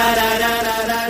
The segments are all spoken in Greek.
da da da da da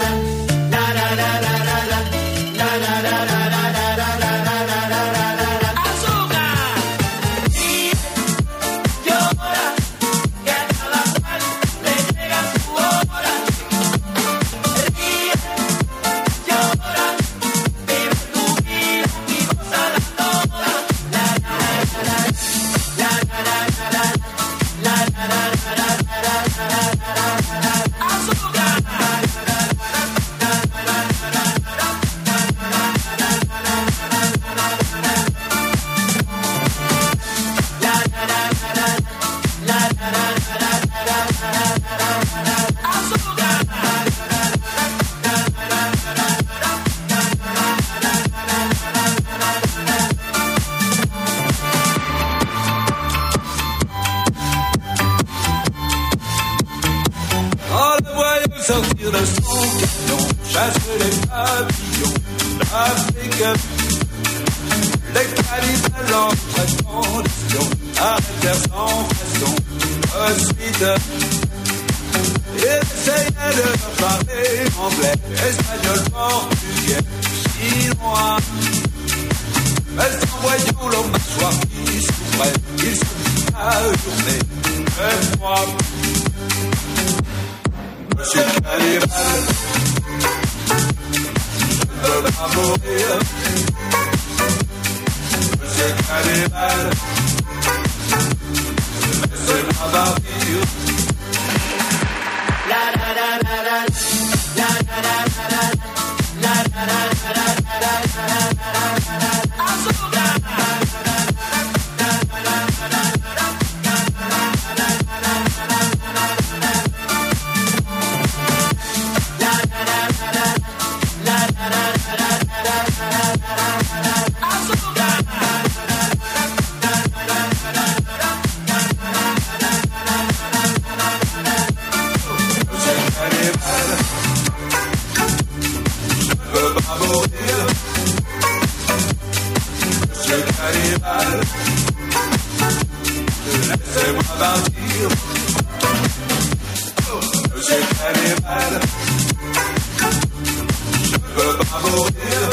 Yo quiero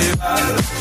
llevar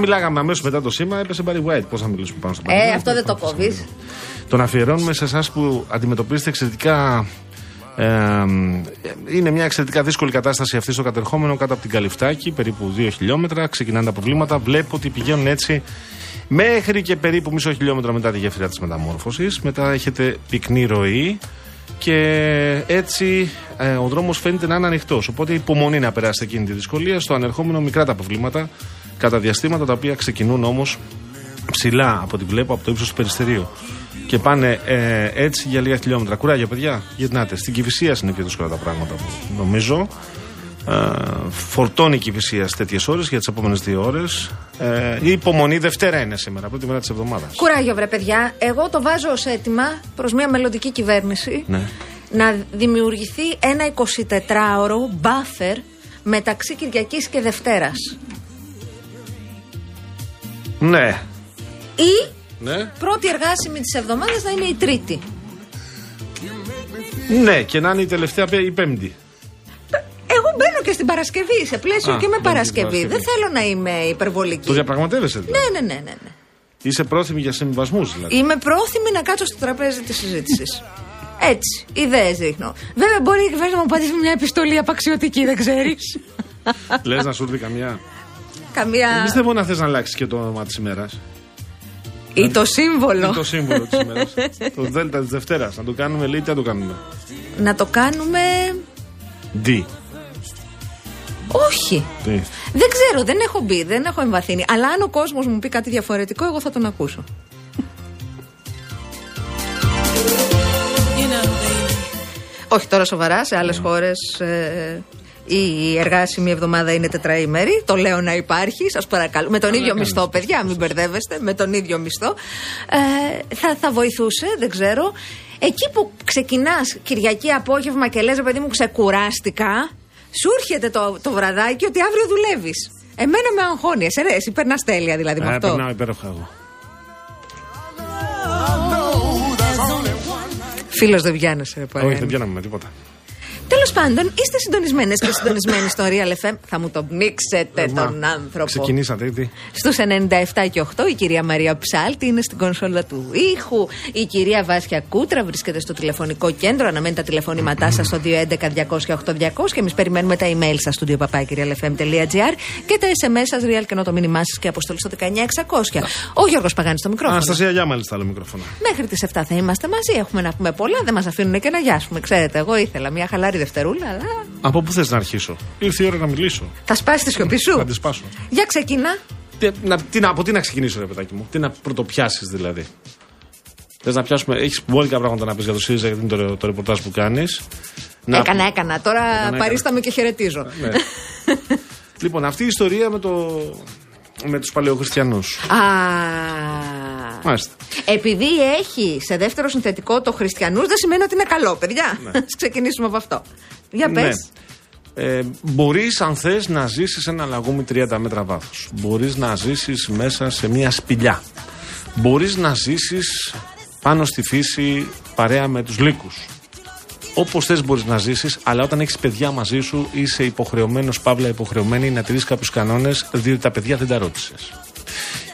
μιλάγαμε αμέσως μετά το σήμα έπεσε Barry White. Πώς θα μιλήσουμε πάνω στο Barry Ε, White, αυτό δεν το πώς θα κόβεις. μιλήσουμε. Τον αφιερώνουμε σε εσάς που αντιμετωπίζετε εξαιρετικά. Ε, είναι μια εξαιρετικά δύσκολη κατάσταση αυτή στο κατερχόμενο κάτω από την Καλυφτάκη, περίπου 2 χιλιόμετρα. Ξεκινάνε τα προβλήματα. Βλέπω ότι πηγαίνουν έτσι μέχρι και περίπου μισό χιλιόμετρο μετά τη γέφυρα της μεταμόρφωσης. Μετά έχετε πυκνή ροή και έτσι ε, ο δρόμος φαίνεται να είναι ανοιχτός. Οπότε υπομονή να περάσετε εκείνη τη δυσκολία. Στο ανερχόμενο μικρά τα προβλήματα κατά διαστήματα τα οποία ξεκινούν όμως ψηλά από ό,τι βλέπω από το ύψος του περιστερίου. Και πάνε ε, έτσι για λίγα χιλιόμετρα. Κουράγιο, παιδιά. Γυρνάτε. Στην Κυφυσία είναι πιο δύσκολα τα πράγματα, νομίζω. Ε, φορτώνει η Κυφυσία σε τέτοιες ώρες για τις επόμενες δύο ώρες. Ε, η υπομονή Δευτέρα είναι σήμερα, πρώτη μέρα της εβδομάδας. Κουράγιο, βρε παιδιά. Εγώ το βάζω ως έτοιμα προς μια μελλοντική κυβέρνηση Ναι. να δημιουργηθεί ένα 24ωρο buffer μεταξύ Κυριακής και Δευτέρας. Ναι. Ή Ναι. πρώτη εργάσιμη της εβδομάδας να είναι η Τρίτη. Ναι, και να είναι η τελευταία πέ- η Πέμπτη. Εγώ μπαίνω και στην Παρασκευή, σε πλαίσιο Α, και με μπαίνεις στην Παρασκευή. Παρασκευή. Δεν θέλω να είμαι υπερβολική. Το διαπραγματεύεσαι δηλαδή; Ναι, ναι, ναι, ναι, ναι. Είσαι πρόθυμη για συμβιβασμού δηλαδή; Είμαι πρόθυμη να κάτσω στο τραπέζι της συζήτησης. Έτσι, ιδέες δείχνω. Βέβαια, μπορεί η κυβέρνηση να μου πατήσει μια επιστολή απαξιωτική, δεν ξέρεις. Λες να σου έρθει καμιά; Καμία. Δεν πιστεύω να θες να αλλάξεις και το όνομα της ημέρας. ή το σύμβολο. Είναι το σύμβολο της ημέρας. το Δέλτα της Δευτέρας. Να το κάνουμε, λέει, τι να το κάνουμε. Να το κάνουμε. D. Όχι. Τι. Δεν ξέρω, δεν έχω μπει, δεν έχω εμβαθύνει. Αλλά αν ο κόσμος μου πει κάτι διαφορετικό, εγώ θα τον ακούσω. Όχι τώρα σοβαρά, σε άλλες χώρες η εργάσιμη εβδομάδα είναι τετραήμερη. Το λέω να υπάρχει, σας παρακαλώ. Με τον ίδιο μισθό, παιδιά, μην μπερδεύεστε. Με τον ίδιο μισθό. Ε, θα, θα βοηθούσε, δεν ξέρω. Εκεί που ξεκινάς Κυριακή απόγευμα και λες, «Ρε παιδί μου, ξεκουράστηκα, σου έρχεται το, το βραδάκι ότι αύριο δουλεύεις. Εμένα με αγχώνει. Εσένα, εσύ περνάς τέλεια δηλαδή με Ε, αυτό. περνάω υπέροχα εγώ. Φίλος δεν πιάνεσαι, ρε Όχι, δεν πιάναμε με τίποτα. Τέλος πάντων, είστε συντονισμένες και συντονισμένοι στο Real FM. Θα μου τον πνίξετε Ε, μα, τον άνθρωπο. Ξεκινήσατε, τι. Στους 97 και 8 η κυρία Μαρία Ψάλτη είναι στην κονσόλα του ήχου. Η κυρία Βάσια Κούτρα βρίσκεται στο τηλεφωνικό κέντρο. Αναμένει τα τηλεφωνήματά σας στο 211-200-8200 και εμείς περιμένουμε τα email σας στο studio.papakirialfm.gr και τα SMS σας, real και ενώ το μήνυμά σας και αποστολή στο 19600. Ο Γιώργος Παγάνης στο μικρόφωνο. Αναστασία Γιάμαλη στα άλλο μικρόφωνα. Μέχρι τις 7 θα είμαστε μαζί. Έχουμε να πούμε πολλά. Δεν μας αφήνουν και να γιάσουμε. Ξέρετε, εγώ ήθελα μια χαλάρη Δευτερούλα, αλλά Από πού θες να αρχίσω; Ήρθε η ώρα να μιλήσω. θα σπάσεις τη σιωπή σου; Θα τη σπάσω. Για ξεκινά. Τι, να, τι, να- από τι να ξεκινήσω, ρε παιδάκι μου; Τι να πρωτοπιάσεις δηλαδή; Θες να πιάσουμε. Έχεις μπόλικα πράγματα να πεις για το ΣΥΡΙΖΑ γιατί είναι το, το ρεπορτάζ που κάνεις. Έκανα, έκανα. Τώρα έκανα. παρίσταμε και χαιρετίζω. Ναι. λοιπόν, αυτή η ιστορία με, το, με τους παλαιοχριστιανούς. Α, Μάλιστα. επειδή έχει σε δεύτερο συνθετικό το χριστιανούς, δεν σημαίνει ότι είναι καλό, παιδιά. Ας ξεκινήσουμε από αυτό. Για πες. Ναι. Ε, Μπορείς, αν θες, να ζήσεις ένα λαγούμι 30 μέτρα βάθος. Μπορείς να ζήσεις μέσα σε μια σπηλιά. Μπορείς να ζήσεις πάνω στη φύση παρέα με τους λύκους. Όπως θες μπορείς να ζήσεις, αλλά όταν έχεις παιδιά μαζί σου, είσαι υποχρεωμένος, παύλα υποχρεωμένη, να τηρήσει κάποιους κανόνες, διότι τα παιδιά δεν τα ρώτησες.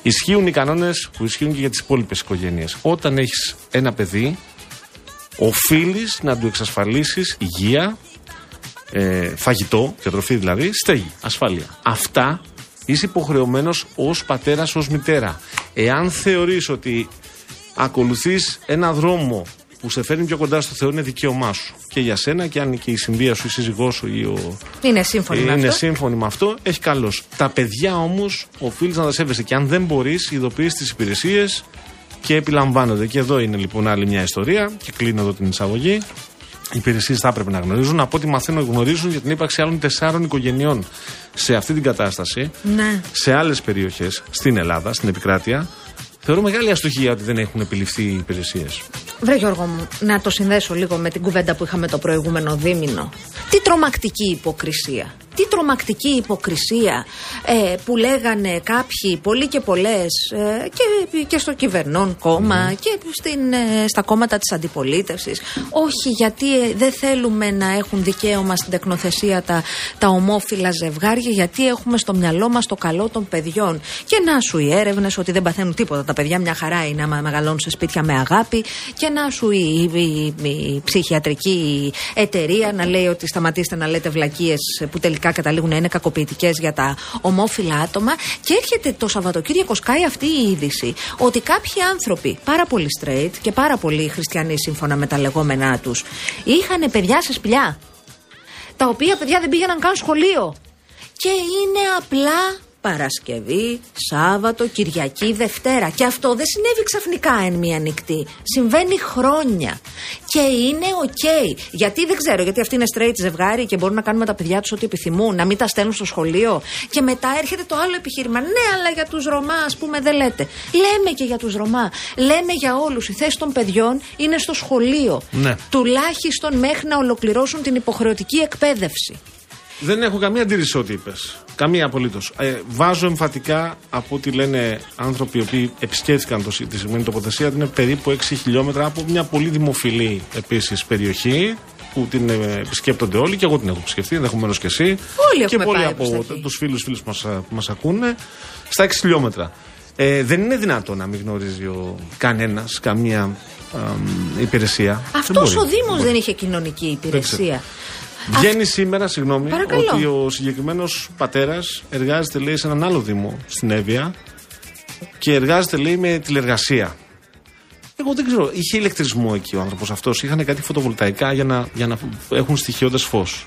Ισχύουν οι κανόνες που ισχύουν και για τις υπόλοιπες οικογένειες. Όταν έχεις ένα παιδί, οφείλεις να του εξασφαλίσεις υγεία, ε, φαγητό, διατροφή δηλαδή, στέγη, ασφάλεια. Αυτά είσαι υποχρεωμένος ως πατέρας, ως μητέρα. Εάν θεωρείς ότι ακολουθείς ένα δρόμο που σε φέρνει πιο κοντά στο Θεό, είναι δικαίωμά σου. Και για σένα, και αν και η συμβία σου, η σύζυγός σου ή ο. Είναι σύμφωνοι με είναι αυτό. σύμφωνοι με αυτό, έχει καλώς. Τα παιδιά όμως οφείλεις να τα σέβεσαι. Και αν δεν μπορείς, ειδοποιείς τις υπηρεσίες και επιλαμβάνονται. Και εδώ είναι λοιπόν άλλη μια ιστορία. Και κλείνω εδώ την εισαγωγή. Οι υπηρεσίες θα έπρεπε να γνωρίζουν. Από ό,τι μαθαίνω, γνωρίζουν για την ύπαρξη άλλων τεσσάρων οικογενειών σε αυτή την κατάσταση. Ναι. Σε άλλες περιοχές στην Ελλάδα, στην επικράτεια. Θεωρώ μεγάλη αστοχία ότι δεν έχουν επιληφθεί οι υπηρεσίες. Βρε Γιώργο μου, να το συνδέσω λίγο με την κουβέντα που είχαμε το προηγούμενο δίμηνο. Τι τρομακτική υποκρισία. Τι τρομακτική υποκρισία ε, που λέγανε κάποιοι, πολλοί και πολλές, ε, και, και στο κυβερνών κόμμα και στην, ε, στα κόμματα της αντιπολίτευσης. Όχι γιατί ε, δεν θέλουμε να έχουν δικαίωμα στην τεκνοθεσία τα, τα ομόφυλα ζευγάρια, γιατί έχουμε στο μυαλό μας το καλό των παιδιών. Και να σου οι έρευνες ότι δεν παθαίνουν τίποτα. Τα παιδιά μια χαρά είναι άμα μεγαλώνουν σε σπίτια με αγάπη. Και να σου η, η, η ψυχιατρική εταιρεία να λέει ότι σταματήστε να λέτε βλακίες που τελικά καταλήγουν να είναι κακοποιητικές για τα ομόφυλα άτομα. Και έρχεται το Σαββατοκύριακο σκάει αυτή η είδηση ότι κάποιοι άνθρωποι πάρα πολύ straight και πάρα πολύ χριστιανοί σύμφωνα με τα λεγόμενά τους είχαν παιδιά σε σπηλιά. Τα οποία παιδιά δεν πήγαιναν καν σχολείο. Και είναι απλά Παρασκευή, Σάββατο, Κυριακή, Δευτέρα. Και αυτό δεν συνέβη ξαφνικά εν μία νυκτί. Συμβαίνει χρόνια. Και είναι οκ. Γιατί δεν ξέρω, γιατί αυτή είναι straight ζευγάρι και μπορούν να κάνουν με τα παιδιά τους ό,τι επιθυμούν, να μην τα στέλνουν στο σχολείο. Και μετά έρχεται το άλλο επιχείρημα. Ναι, αλλά για τους Ρωμά, ας πούμε, δεν λέτε. Λέμε και για τους Ρωμά. Λέμε για όλους. Η θέση των παιδιών είναι στο σχολείο. Ναι. Τουλάχιστον μέχρι να ολοκληρώσουν την υποχρεωτική εκπαίδευση. Δεν έχω καμία αντίρρηση σε ό,τι είπες. Καμία απολύτως. Ε, βάζω εμφατικά από ό,τι λένε άνθρωποι οι οποίοι επισκέφθηκαν το, τη σημερινή τοποθεσία ότι είναι περίπου 6 χιλιόμετρα από μια πολύ δημοφιλή επίσης περιοχή που την ε, επισκέπτονται όλοι και εγώ την έχω επισκεφτεί, ενδεχομένως και εσύ. Όλοι και έχουμε πολλοί πάει από προς τα εκεί. τους φίλους φίλους που μας μας ακούνε. Στα 6 χιλιόμετρα. Ε, δεν είναι δυνατό να μην γνωρίζει ο, κανένας καμία αμ, υπηρεσία. Δεν Αυτό μπορεί. ο Δήμος μπορεί. δεν είχε κοινωνική υπηρεσία. Βγαίνει σήμερα, συγγνώμη, Παρακαλώ. ότι ο συγκεκριμένος πατέρας εργάζεται, λέει, σε έναν άλλο Δήμο στην Εύβοια και εργάζεται, λέει, με τηλεργασία. Εγώ δεν ξέρω, είχε ηλεκτρισμό εκεί ο άνθρωπος αυτός. Είχαν κάτι φωτοβολταϊκά για να, για να έχουν στοιχειώδε φως.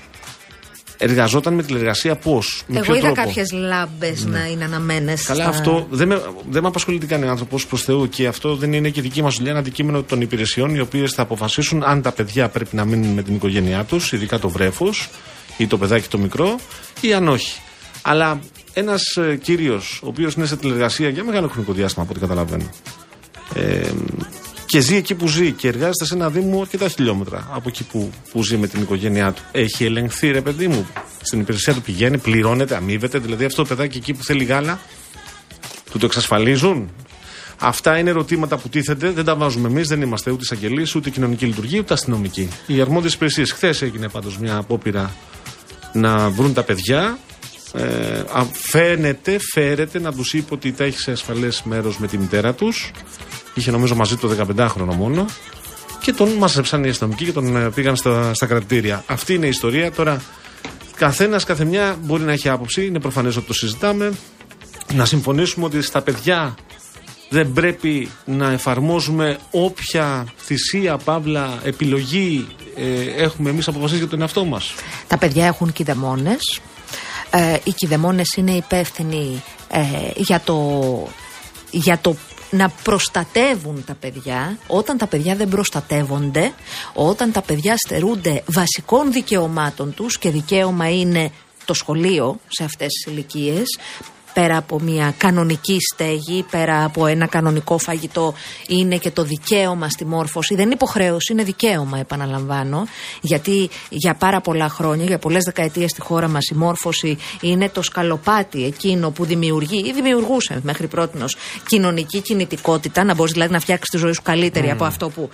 Εργαζόταν με τηλεργασία πώς, με Εγώ ποιο είδα τρόπο. κάποιες λάμπες να είναι αναμένες. Καλά, αυτό δεν με, δεν με απασχολεί τι κάνει ο άνθρωπος προς Θεού και αυτό δεν είναι και δική μας δουλειά. Είναι αντικείμενο των υπηρεσιών οι οποίες θα αποφασίσουν αν τα παιδιά πρέπει να μείνουν με την οικογένειά τους, ειδικά το βρέφος ή το παιδάκι το μικρό, ή αν όχι. Αλλά ένας κύριος, ο οποίος είναι σε τηλεργασία για μεγάλο χρονικό διάστημα, από ό,τι καταλαβαίνω, ε, και ζει εκεί που ζει και εργάζεται σε ένα δήμο αρκετά χιλιόμετρα από εκεί που, που ζει με την οικογένειά του. Έχει ελεγχθεί, ρε παιδί μου, στην υπηρεσία του πηγαίνει, πληρώνεται, αμείβεται. Δηλαδή αυτό το παιδάκι εκεί που θέλει γάλα, του το εξασφαλίζουν. Αυτά είναι ερωτήματα που τίθενται. Δεν τα βάζουμε εμείς, δεν είμαστε ούτε εισαγγελείς, ούτε κοινωνική λειτουργία, ούτε αστυνομική. Οι αρμόδιες υπηρεσίες. Χθες έγινε πάντως μια απόπειρα να βρουν τα παιδιά. Ε, α, φαίνεται, φέρεται να τους είπε ότι τα έχει σε ασφαλές μέρος με τη μητέρα τους. Είχε νομίζω μαζί του το 15χρονο μόνο. Και τον μάζεψαν οι αστυνομικοί και τον ε, πήγαν στα, στα κρατήρια. Αυτή είναι η ιστορία. Τώρα, καθένας, καθεμιά μπορεί να έχει άποψη. Είναι προφανές ότι το συζητάμε. Να συμφωνήσουμε ότι στα παιδιά δεν πρέπει να εφαρμόζουμε όποια θυσία, παύλα, επιλογή ε, έχουμε εμείς αποφασίσει για τον εαυτό μας. Τα παιδιά έχουν κηδεμόνες. Ε, οι κηδεμόνες είναι υπεύθυνοι ε, για, το, για το να προστατεύουν τα παιδιά όταν τα παιδιά δεν προστατεύονται, όταν τα παιδιά στερούνται βασικών δικαιωμάτων τους και δικαίωμα είναι το σχολείο σε αυτές τις ηλικίες. Πέρα από μια κανονική στέγη, πέρα από ένα κανονικό φαγητό, είναι και το δικαίωμα στη μόρφωση. Δεν είναι υποχρέωση, είναι δικαίωμα, επαναλαμβάνω. Γιατί για πάρα πολλά χρόνια, για πολλές δεκαετίες στη χώρα μας, η μόρφωση είναι το σκαλοπάτι εκείνο που δημιουργεί ή δημιουργούσε μέχρι πρώτη κοινωνική κινητικότητα, να μπορείς δηλαδή να φτιάξεις τη ζωή σου καλύτερη από αυτό που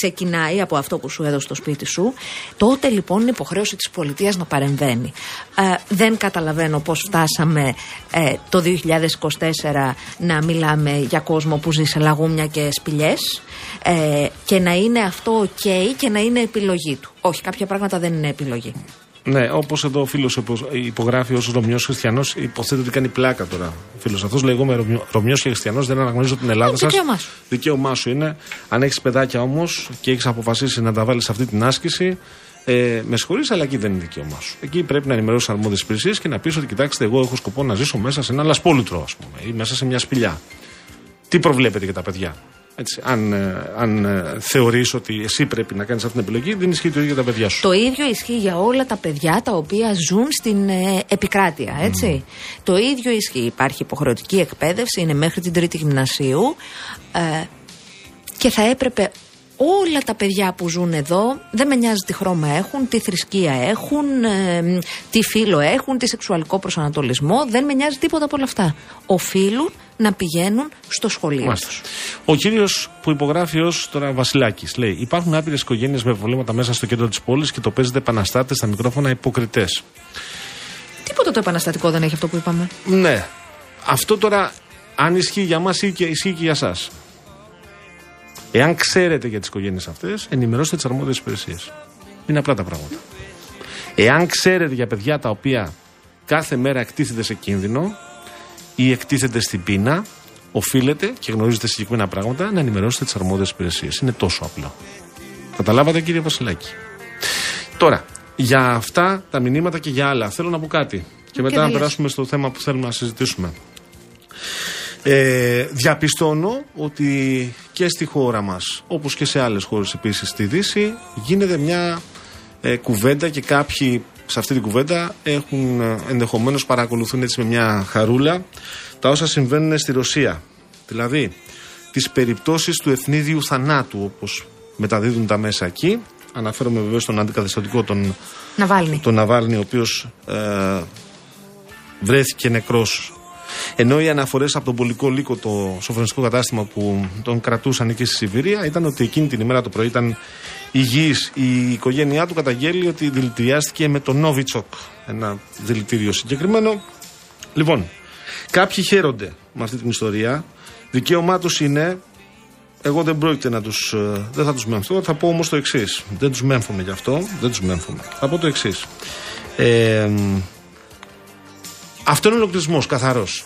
ξεκινάει από αυτό που σου έδωσε στο σπίτι σου, τότε λοιπόν είναι υποχρέωση της πολιτείας να παρεμβαίνει. Ε, δεν καταλαβαίνω πώς φτάσαμε ε, το 2024 να μιλάμε για κόσμο που ζει σε λαγούμια και σπηλιές ε, και να είναι αυτό ok και να είναι επιλογή του. Όχι, κάποια πράγματα δεν είναι επιλογή. Ναι, όπως εδώ ο φίλος υπογράφει ω Ρωμιός Χριστιανός, υποθέτω ότι κάνει πλάκα τώρα. Ο φίλος αυτός λέει: Εγώ είμαι Ρωμιό και Χριστιανός, δεν αναγνωρίζω την Ελλάδα σας. δικαίωμά σου. Δικαίωμά σου είναι. Αν έχεις παιδάκια όμως και έχεις αποφασίσει να τα βάλεις σε αυτή την άσκηση, ε, με συγχωρείς, αλλά εκεί δεν είναι δικαίωμά σου. Εκεί πρέπει να ενημερώσεις αρμόδιες υπηρεσίες και να πεις ότι κοιτάξτε, εγώ έχω σκοπό να ζήσω μέσα σε ένα λασπόλουτρο, ας πούμε, ή μέσα σε μια σπηλιά. Τι προβλέπετε για τα παιδιά; Έτσι, αν ε, αν ε, θεωρείς ότι εσύ πρέπει να κάνεις αυτή την επιλογή, δεν ισχύει το ίδιο για τα παιδιά σου. Το ίδιο ισχύει για όλα τα παιδιά τα οποία ζουν στην ε, επικράτεια, έτσι. Το ίδιο ισχύει. Υπάρχει υποχρεωτική εκπαίδευση, είναι μέχρι την τρίτη γυμνασίου ε, και θα έπρεπε όλα τα παιδιά που ζουν εδώ, δεν με νοιάζει τι χρώμα έχουν, τι θρησκεία έχουν, ε, τι φύlo έχουν, τι σεξουαλικό προσανατολισμό, δεν με νοιάζει τίποτα από όλα αυτά. Οφείλουν να πηγαίνουν στο σχολείο Μάλιστα. τους. Ο κύριος που υπογράφει ως τώρα Βασιλάκης λέει: Υπάρχουν άπειρες οικογένειες με προβλήματα μέσα στο κέντρο της πόλης και το παίζετε επαναστάτες στα μικρόφωνα υποκριτές. Τίποτα το επαναστατικό δεν έχει αυτό που είπαμε. Ναι. Αυτό τώρα, αν ισχύει για μας ή και ισχύει και για εσά. Εάν ξέρετε για τις οικογένειες αυτές, ενημερώστε τις αρμόδιες υπηρεσίες. Είναι απλά τα πράγματα. Εάν ξέρετε για παιδιά τα οποία κάθε μέρα εκτίθεται σε κίνδυνο ή εκτίθεται στην πείνα, οφείλετε και γνωρίζετε συγκεκριμένα πράγματα να ενημερώσετε τις αρμόδιες υπηρεσίες. Είναι τόσο απλό. Καταλάβατε, κύριε Βασιλάκη. Τώρα, για αυτά τα μηνύματα και για άλλα, θέλω να πω κάτι. Και μετά δεν να λες. περάσουμε στο θέμα που θέλουμε να συζητήσουμε. Ε, διαπιστώνω ότι και στη χώρα μας όπως και σε άλλες χώρες επίσης στη Δύση γίνεται μια ε, κουβέντα και κάποιοι σε αυτή την κουβέντα έχουν ε, ενδεχομένως παρακολουθούν έτσι με μια χαρούλα τα όσα συμβαίνουν στη Ρωσία δηλαδή τις περιπτώσεις του ευνίδιου θανάτου όπως μεταδίδουν τα μέσα εκεί αναφέρομαι βεβαίως στον αντικαταστατικό τον, Ναβάλνη. τον Ναβάλνη ο οποίος ε, βρέθηκε νεκρός ενώ οι αναφορές από τον πολικό λύκο, το σοφρονιστικό κατάστημα που τον κρατούσαν εκεί στη Σιβηρία, ήταν ότι εκείνη την ημέρα το πρωί ήταν υγιής. Η οικογένειά του καταγγέλει ότι δηλητηριάστηκε με το Novichok. Ένα δηλητήριο συγκεκριμένο. Λοιπόν, κάποιοι χαίρονται με αυτή την ιστορία. Δικαίωμά τους είναι. Εγώ δεν πρόκειται να τους. Δεν θα τους μέμφω. Θα πω όμως το εξής. Δεν τους μέμφωμαι γι' αυτό. Δεν τους μέμφωμαι. Θα πω το εξής. Ε, αυτό είναι ολοκληρωτισμό καθαρός.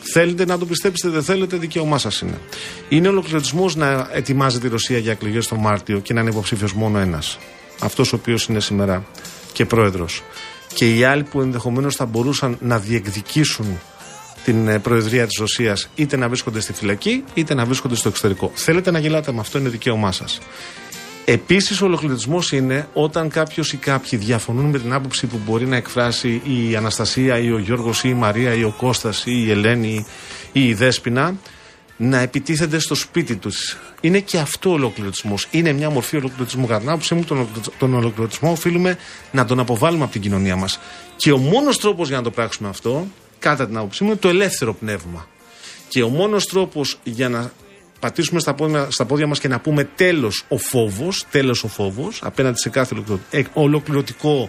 Θέλετε να το πιστέψετε, δεν θέλετε, δικαίωμά σας είναι. Είναι ολοκληρωτισμό να ετοιμάζεται η Ρωσία για εκλογές τον Μάρτιο και να είναι υποψήφιος μόνο ένας. Αυτός ο οποίος είναι σήμερα και πρόεδρος. Και οι άλλοι που ενδεχομένως θα μπορούσαν να διεκδικήσουν την ε, Προεδρία της Ρωσίας είτε να βρίσκονται στη φυλακή είτε να βρίσκονται στο εξωτερικό. Θέλετε να γελάτε με αυτό, είναι δικαίωμά σας. Επίσης, ο ολοκληρωτισμό είναι όταν κάποιος ή κάποιοι διαφωνούν με την άποψη που μπορεί να εκφράσει η Αναστασία ή ο Γιώργος ή η Μαρία ή ο Κώστας ή η Ελένη ή η Δέσποινα να επιτίθενται στο σπίτι τους. Είναι και αυτό ο ολοκληρωτισμός. Είναι μια μορφή ολοκληρωτισμού. Κατά την άποψή μου, τον, τον ολοκληρωτισμό οφείλουμε να τον αποβάλουμε από την κοινωνία μας. Και ο μόνος τρόπος για να το πράξουμε αυτό, κατά την άποψή μου, είναι το ελεύθερο πνεύμα. Και ο μόνος τρόπος για να πατήσουμε στα πόδια, στα πόδια μας και να πούμε τέλος ο φόβος, τέλος ο φόβος απέναντι σε κάθε ολοκληρωτικό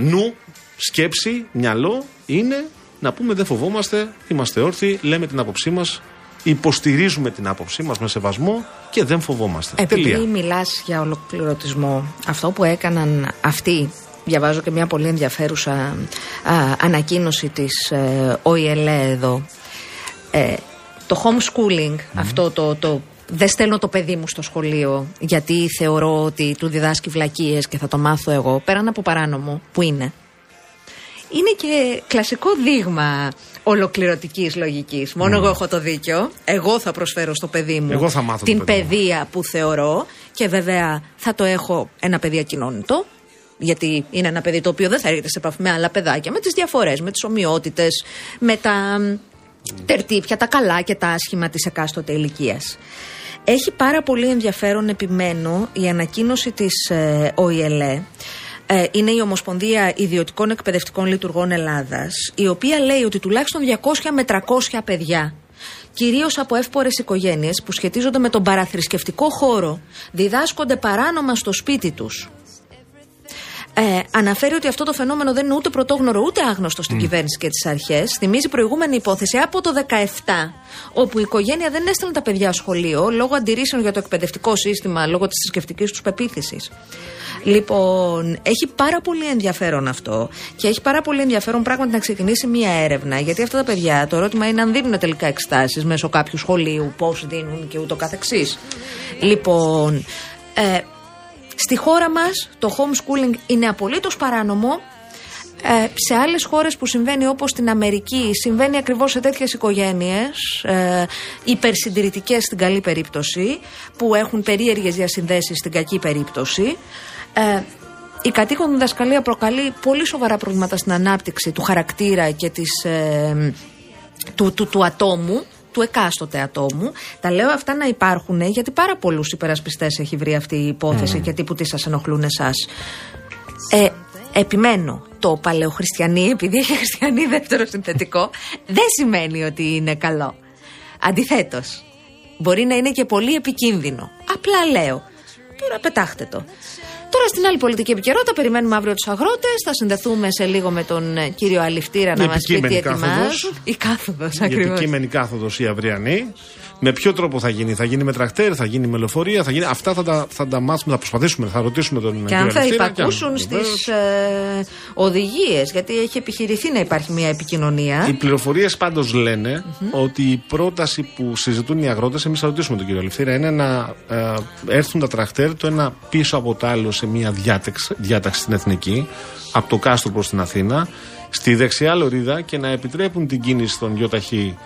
νου, σκέψη, μυαλό είναι να πούμε δεν φοβόμαστε, είμαστε όρθιοι, λέμε την άποψή μας, υποστηρίζουμε την άποψή μας με σεβασμό και δεν φοβόμαστε. Επειδή μιλάς για ολοκληρωτισμό, αυτό που έκαναν αυτοί Διαβάζω και μια πολύ ενδιαφέρουσα α, ανακοίνωση της ε, ΟΗΕΛΕ εδώ. Ε, το homeschooling, αυτό το, το δεν στέλνω το παιδί μου στο σχολείο γιατί θεωρώ ότι του διδάσκει βλακίες και θα το μάθω εγώ, πέραν από παράνομο που είναι. Είναι και κλασικό δείγμα ολοκληρωτικής λογικής. Μόνο εγώ έχω το δίκιο. Εγώ θα προσφέρω στο παιδί μου την παιδεία που θεωρώ και βέβαια θα το έχω ένα παιδί ακοινώνητο. Γιατί είναι ένα παιδί το οποίο δεν θα έρχεται σε επαφή με άλλα παιδάκια, με τις διαφορές, με τις ομοιότητες, με τα τερτύπια, τα καλά και τα άσχημα της εκάστοτε ηλικίας. Έχει πάρα πολύ ενδιαφέρον επιμένω η ανακοίνωση της ε, ΟΗΕΛΕ ε, είναι η Ομοσπονδία Ιδιωτικών Εκπαιδευτικών Λειτουργών Ελλάδας η οποία λέει ότι τουλάχιστον 200 με 300 παιδιά κυρίως από εύπορες οικογένειες που σχετίζονται με τον παραθρησκευτικό χώρο διδάσκονται παράνομα στο σπίτι τους ε, αναφέρει ότι αυτό το φαινόμενο δεν είναι ούτε πρωτόγνωρο ούτε άγνωστο στην κυβέρνηση και τις αρχές. Θυμίζει προηγούμενη υπόθεση από το 17, όπου η οικογένεια δεν έστελνε τα παιδιά σχολείο λόγω αντιρρήσεων για το εκπαιδευτικό σύστημα, λόγω της θρησκευτικής τους πεποίθησης. Λοιπόν, έχει πάρα πολύ ενδιαφέρον αυτό και έχει πάρα πολύ ενδιαφέρον πράγματι να ξεκινήσει μία έρευνα. Γιατί αυτά τα παιδιά, το ερώτημα είναι αν δίνουν τελικά εξετάσει μέσω κάποιου σχολείου, πώς δίνουν και ούτω καθεξής. Λοιπόν, ε, Στη χώρα μας το homeschooling είναι απολύτως παράνομο. Ε, σε άλλες χώρες που συμβαίνει όπως στην Αμερική συμβαίνει ακριβώς σε τέτοιες οικογένειες ε, υπερσυντηρητικές στην καλή περίπτωση που έχουν περίεργες διασυνδέσεις στην κακή περίπτωση ε, η κατοίκον διδασκαλία προκαλεί πολύ σοβαρά προβλήματα στην ανάπτυξη του χαρακτήρα και της, ε, του, του, του ατόμου του εκάστοτε ατόμου. Τα λέω αυτά να υπάρχουν γιατί πάρα πολλούς υπερασπιστές έχει βρει αυτή η υπόθεση mm. και τύπου τις σας ενοχλούν εσάς. Ε, επιμένω, το παλαιοχριστιανή, επειδή έχει χριστιανή δεύτερο συνθετικό, δεν σημαίνει ότι είναι καλό. Αντιθέτως, μπορεί να είναι και πολύ επικίνδυνο. Απλά λέω. Τώρα πετάχτε το. Τώρα στην άλλη πολιτική επικαιρότητα περιμένουμε αύριο τους αγρότες. Θα συνδεθούμε σε λίγο με τον ε, κύριο Αληφτήρα να μας πει τι ετοιμάζει. Η κάθοδος ακριβώς. Η επικείμενη κάθοδος η αυριανή. Με ποιο τρόπο θα γίνει, θα γίνει με τρακτέρ, θα γίνει με λεωφορεία, θα γίνει. Αυτά θα τα, θα τα μάθουμε, θα προσπαθήσουμε, θα ρωτήσουμε τον Και αν θα υπακούσουν στις ε, οδηγίες, γιατί έχει επιχειρηθεί να υπάρχει μια επικοινωνία. Οι πληροφορίες πάντως ότι η πρόταση που συζητούν οι αγρότες, εμείς θα ρωτήσουμε τον κύριο Αλευθύρα, είναι να ε, έρθουν τα τρακτέρ το ένα πίσω από το άλλο σε μια διάταξη, διάταξη στην εθνική, από το Κάστρο προς την Αθήνα, στη δεξιά λωρίδα και να επιτρέπουν την κίνηση των γιοταχή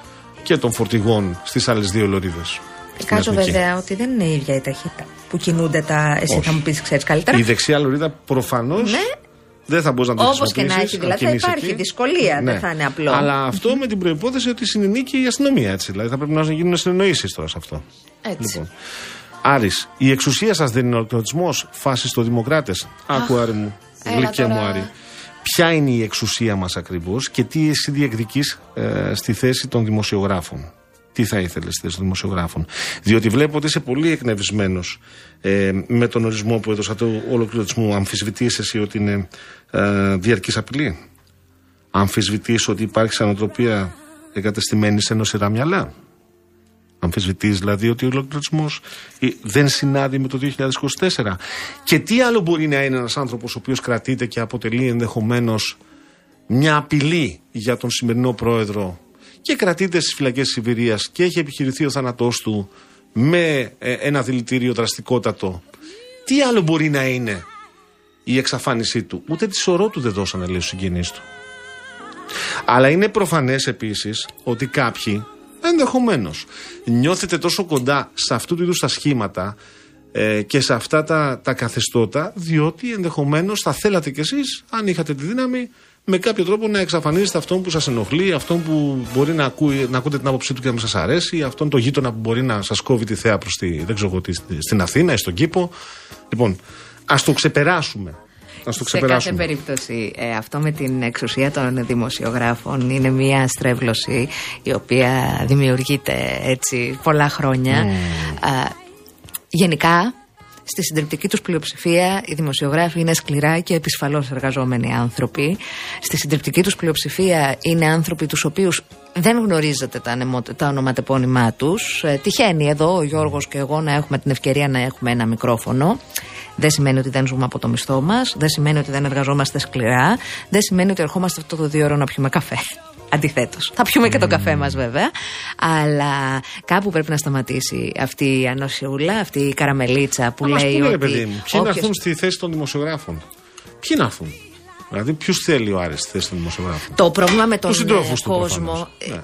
και των φορτηγών στις άλλες δύο λωρίδες. Κάτω βέβαια ότι δεν είναι η ίδια η ταχύτητα που κινούνται τα. Εσύ Όχι. θα μου πεις, ξέρεις καλύτερα. Η δεξιά λωρίδα προφανώς ναι. δεν θα μπορείς να το Όπως και να έχει, δηλαδή θα υπάρχει εκεί. δυσκολία, ναι. δεν θα είναι απλό. Αλλά αυτό με την προπόθεση ότι συνενεί και η αστυνομία έτσι. Δηλαδή θα πρέπει να γίνουν συνεννοήσεις τώρα σε αυτό. Έτσι. Λοιπόν. Άρης, η εξουσία σας δεν είναι ολοκληρωτισμό, φασιστοδημοκράτε. Άκου, Άρη μου, γλυκιά μου, Άρη ποια είναι η εξουσία μας ακριβώς και τι εσύ διεκδικείς ε, στη θέση των δημοσιογράφων. Τι θα ήθελες στη θέση των δημοσιογράφων. Διότι βλέπω ότι είσαι πολύ εκνευρισμένος ε, με τον ορισμό που έδωσα του ολοκληρωτισμού. Αμφισβητείς εσύ ότι είναι ε, διαρκής απειλή; Αμφισβητείς ότι υπάρχει ανατροπία εγκατεστημένη σε νοσηρά μυαλά; Αμφισβητείς δηλαδή ότι ο ολοκληρωτισμός δεν συνάδει με το 2024. Και τι άλλο μπορεί να είναι ένας άνθρωπος ο οποίος κρατείται και αποτελεί ενδεχομένως μια απειλή για τον σημερινό πρόεδρο και κρατείται στις φυλακές της Σιβηρίας και έχει επιχειρηθεί ο θάνατός του με ε, ένα δηλητήριο δραστικότατο. Τι άλλο μπορεί να είναι η εξαφάνισή του; Ούτε τη σωρό του δεν δώσανε λέει στους συγγενείς του. Αλλά είναι προφανές επίσης ότι κάποιοι ενδεχομένως νιώθετε τόσο κοντά σε αυτού του είδους τα σχήματα ε, και σε αυτά τα, τα καθεστώτα, διότι ενδεχομένως θα θέλατε κι εσείς, αν είχατε τη δύναμη, με κάποιο τρόπο να εξαφανίζετε αυτόν που σας ενοχλεί, αυτόν που μπορεί να, ακούει, να ακούτε την άποψή του και να μην σας αρέσει, αυτόν το γείτονα που μπορεί να σας κόβει τη θέα προς τη, δεν ξέρω, στην Αθήνα ή στον κήπο. Λοιπόν, ας το ξεπεράσουμε. Ας το Σε κάθε περίπτωση, ε, αυτό με την εξουσία των δημοσιογράφων είναι μια στρέβλωση η οποία δημιουργείται έτσι πολλά χρόνια. Mm. γενικά, Στη συντριπτική τους πλειοψηφία οι δημοσιογράφοι είναι σκληρά και επισφαλώς εργαζόμενοι άνθρωποι. Στη συντριπτική τους πλειοψηφία είναι άνθρωποι τους οποίους δεν γνωρίζετε τα, τα ονοματεπώνυμά τους. Ε, τυχαίνει εδώ ο Γιώργος και εγώ να έχουμε την ευκαιρία να έχουμε ένα μικρόφωνο. Δεν σημαίνει ότι δεν ζούμε από το μισθό μας, δεν σημαίνει ότι δεν εργαζόμαστε σκληρά, δεν σημαίνει ότι ερχόμαστε αυτό το δύο ώρο να πιούμε καφέ. Αντιθέτως. Θα πιούμε και τον καφέ μας βέβαια. Αλλά κάπου πρέπει να σταματήσει αυτή η ανοσιούλα, αυτή η καραμελίτσα που λέει. Πούμε, ότι. Παιδί μου, ποιοι να έρθουν στη θέση των δημοσιογράφων. Ποιοι να έρθουν; Δηλαδή, ποιους θέλει ο Άρης στη θέση των δημοσιογράφων. Το πρόβλημα με τον κόσμο. Ναι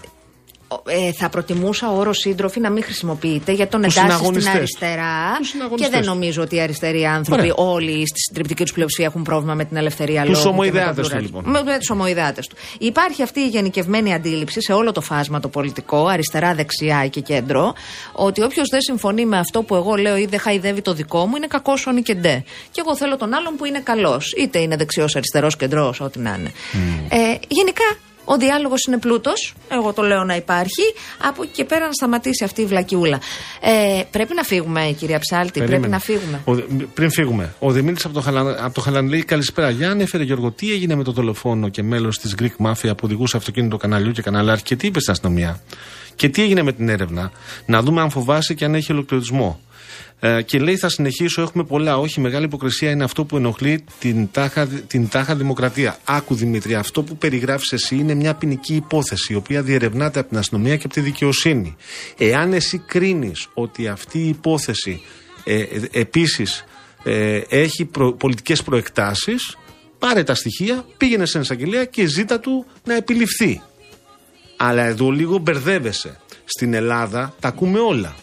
ε, θα προτιμούσα ο όρο σύντροφοι να μην χρησιμοποιείται γιατί τον εντάσσει στην αριστερά. Και δεν νομίζω ότι οι αριστεροί άνθρωποι Ωραία. όλοι στη συντριπτική τους πλειοψηφία έχουν πρόβλημα με την ελευθερία λόγου. Του ομοειδεάτες του λοιπόν. Με, με τους ομοειδεάτες του. Υπάρχει αυτή η γενικευμένη αντίληψη σε όλο το φάσμα το πολιτικό, αριστερά, δεξιά και κέντρο, ότι όποιος δεν συμφωνεί με αυτό που εγώ λέω ή δεν χαϊδεύει το δικό μου είναι κακός όνει και ντε. Και εγώ θέλω τον άλλον που είναι καλός. Είτε είναι δεξιός, αριστερός, κεντρός, ό,τι να είναι. Mm. Ε, γενικά ο διάλογος είναι πλούτος. Εγώ το λέω να υπάρχει. Από εκεί και πέρα να σταματήσει αυτή η βλακιούλα. Ε, πρέπει να φύγουμε, κυρία Ψάλτη. Πρέπει να φύγουμε. Ο, πριν φύγουμε, ο Δημήτρης από το, Χαλαν, από το Χαλαν λέει καλησπέρα. Για ανέφερε Γιώργο, τι έγινε με το δολοφόνο και μέλος της Greek Mafia που οδηγούσε αυτοκίνητο καναλιού και καναλάρχη και τι είπε στην αστυνομία; Και τι έγινε με την έρευνα; Να δούμε αν φοβάσαι και αν έχει ολοκληρωτισμό. Ε, και λέει θα συνεχίσω, έχουμε πολλά. Όχι, μεγάλη υποκρισία είναι αυτό που ενοχλεί την τάχα, την τάχα δημοκρατία. Άκου Δημήτρη, αυτό που περιγράφεις εσύ είναι μια ποινική υπόθεση, η οποία διερευνάται από την αστυνομία και από τη δικαιοσύνη. Εάν εσύ κρίνεις ότι αυτή η υπόθεση ε, ε, επίσης ε, έχει προ, πολιτικές προεκτάσεις, πάρε τα στοιχεία, πήγαινε σε εισαγγελία και ζήτα του να επιληφθεί. Αλλά εδώ λίγο μπερδεύεσαι. Στην Ελλάδα τα ακούμε όλα.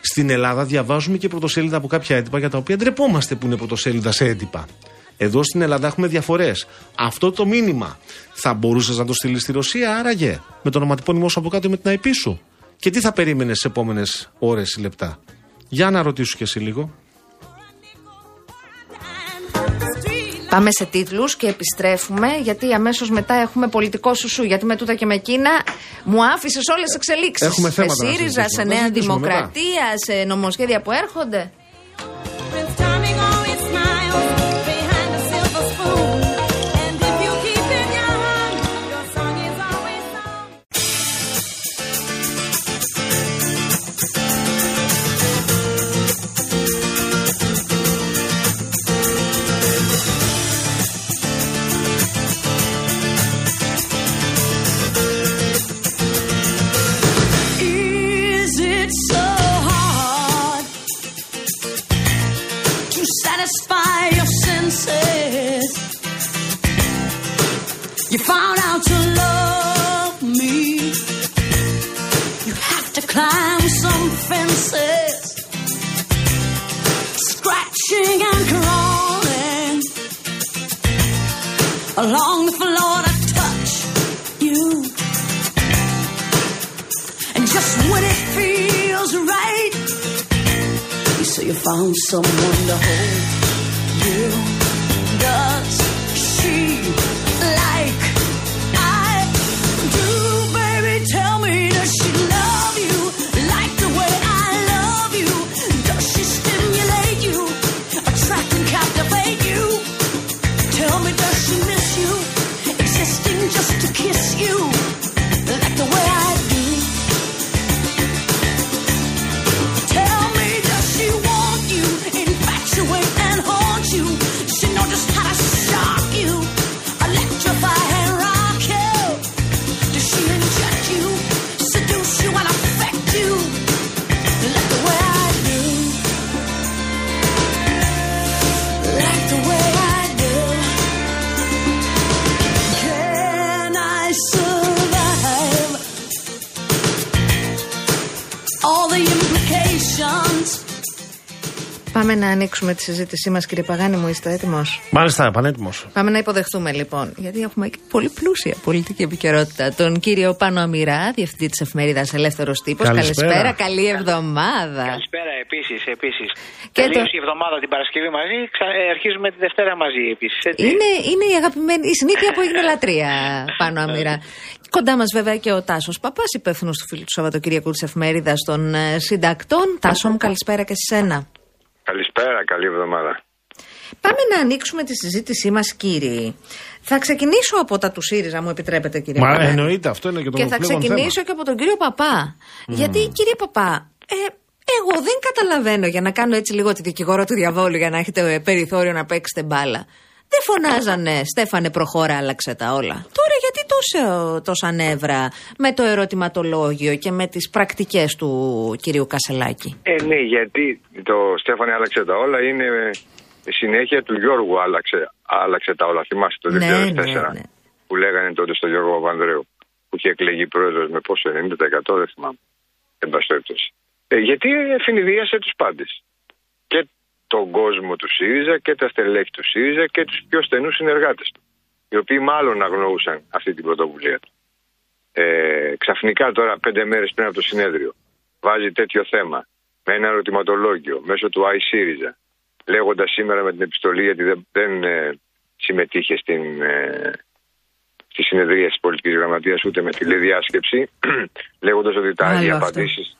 Στην Ελλάδα διαβάζουμε και πρωτοσέλιδα από κάποια έντυπα για τα οποία ντρεπόμαστε που είναι πρωτοσέλιδα σε έντυπα. Εδώ στην Ελλάδα έχουμε διαφορές. Αυτό το μήνυμα θα μπορούσες να το στείλεις στη Ρωσία, άραγε, με το ονοματεπώνυμό σου από κάτω με την IP σου. Και τι θα περίμενες στι επόμενες ώρες ή λεπτά; Για να ρωτήσω κι εσύ λίγο. Πάμε σε τίτλους και επιστρέφουμε, γιατί αμέσως μετά έχουμε πολιτικό σουσού. Γιατί με τούτα και με εκείνα μου άφησες όλες τις εξελίξεις. Έχουμε θέματα. Σε ΣΥΡΙΖΑ, σε Νέα Δημοκρατία, σε νομοσχέδια που έρχονται. Found out to love me. You have to climb some fences, scratching and crawling along the floor to touch you. And just when it feels right, you say you found someone to hold you. Does Πάμε να ανοίξουμε τη συζήτησή μας, κύριε Παγάνη μου, είστε έτοιμος; Μάλιστα, πανέτοιμος. Πάμε να υποδεχτούμε λοιπόν, γιατί έχουμε και πολύ πλούσια πολιτική επικαιρότητα. Τον κύριο Πάνο Αμυρά, διευθυντή της εφημερίδας Ελεύθερος Τύπος. Καλησπέρα. Καλησπέρα, καλή εβδομάδα. Καλησπέρα επίσης. Επίσης. Και Τελείωσε το- η εβδομάδα την Παρασκευή μαζί, ξα- ε, αρχίζουμε τη Δευτέρα μαζί επίσης. Είναι, είναι η αγαπημένη, η συνήθεια που έγινε λατρεία πάνω αμυρά. Κοντά μας βέβαια και ο Τάσος Παπάς, υπεύθυνος του φίλου του Σαββατοκύριακου της εφημερίδας των ε, συντακτών. Τάσο μου, καλησπέρα και σε σένα. Καλησπέρα, καλή εβδομάδα. Πάμε να ανοίξουμε τη συζήτησή μας, κύριοι. Θα ξεκινήσω από τα του ΣΥΡΙΖΑ, μου επιτρέπετε, κύριε Μα Παπά. εννοείται, αυτό είναι και το Και θα πλέον ξεκινήσω θέμα. και από τον κύριο Παπά. Γιατί, κύριε Παπά, ε, εγώ δεν καταλαβαίνω για να κάνω έτσι λίγο τη δικηγόρο του διαβόλου για να έχετε ε, περιθώριο να παίξετε μπάλα. Δεν φωνάζανε Στέφανε προχώρα άλλαξε τα όλα. Τώρα γιατί τόσο, τόσα νεύρα με το ερωτηματολόγιο και με τις πρακτικές του κυρίου Κασελάκη; Ε, ναι, γιατί το Στέφανε άλλαξε τα όλα είναι η συνέχεια του Γιώργου άλλαξε, άλλαξε τα όλα. Θυμάστε το 2004 Ναι, ναι, ναι. που λέγανε τότε στον Γιώργο Παπανδρέου που είχε εκλεγεί πρόεδρος με πόσο 90% δεν θυμάμαι. Εν πάση περιπτώσει. Ε, γιατί εφηνιδίασε τους πάντες. Και τον κόσμο του ΣΥΡΙΖΑ και τα στελέχη του ΣΥΡΙΖΑ και τους πιο στενούς συνεργάτες του. Οι οποίοι μάλλον αγνοούσαν αυτή την πρωτοβουλία του. ε, ξαφνικά τώρα πέντε μέρες πριν από το συνέδριο βάζει τέτοιο θέμα με ένα ερωτηματολόγιο μέσω του iSyriza λέγοντας σήμερα με την επιστολή γιατί δεν, δεν ε, συμμετείχε στην, ε, στη συνεδρία της πολιτικής γραμματείας ούτε με τηλεδιάσκεψη λέγοντας ότι τα, Άλλο οι, αυτό. απαντήσεις,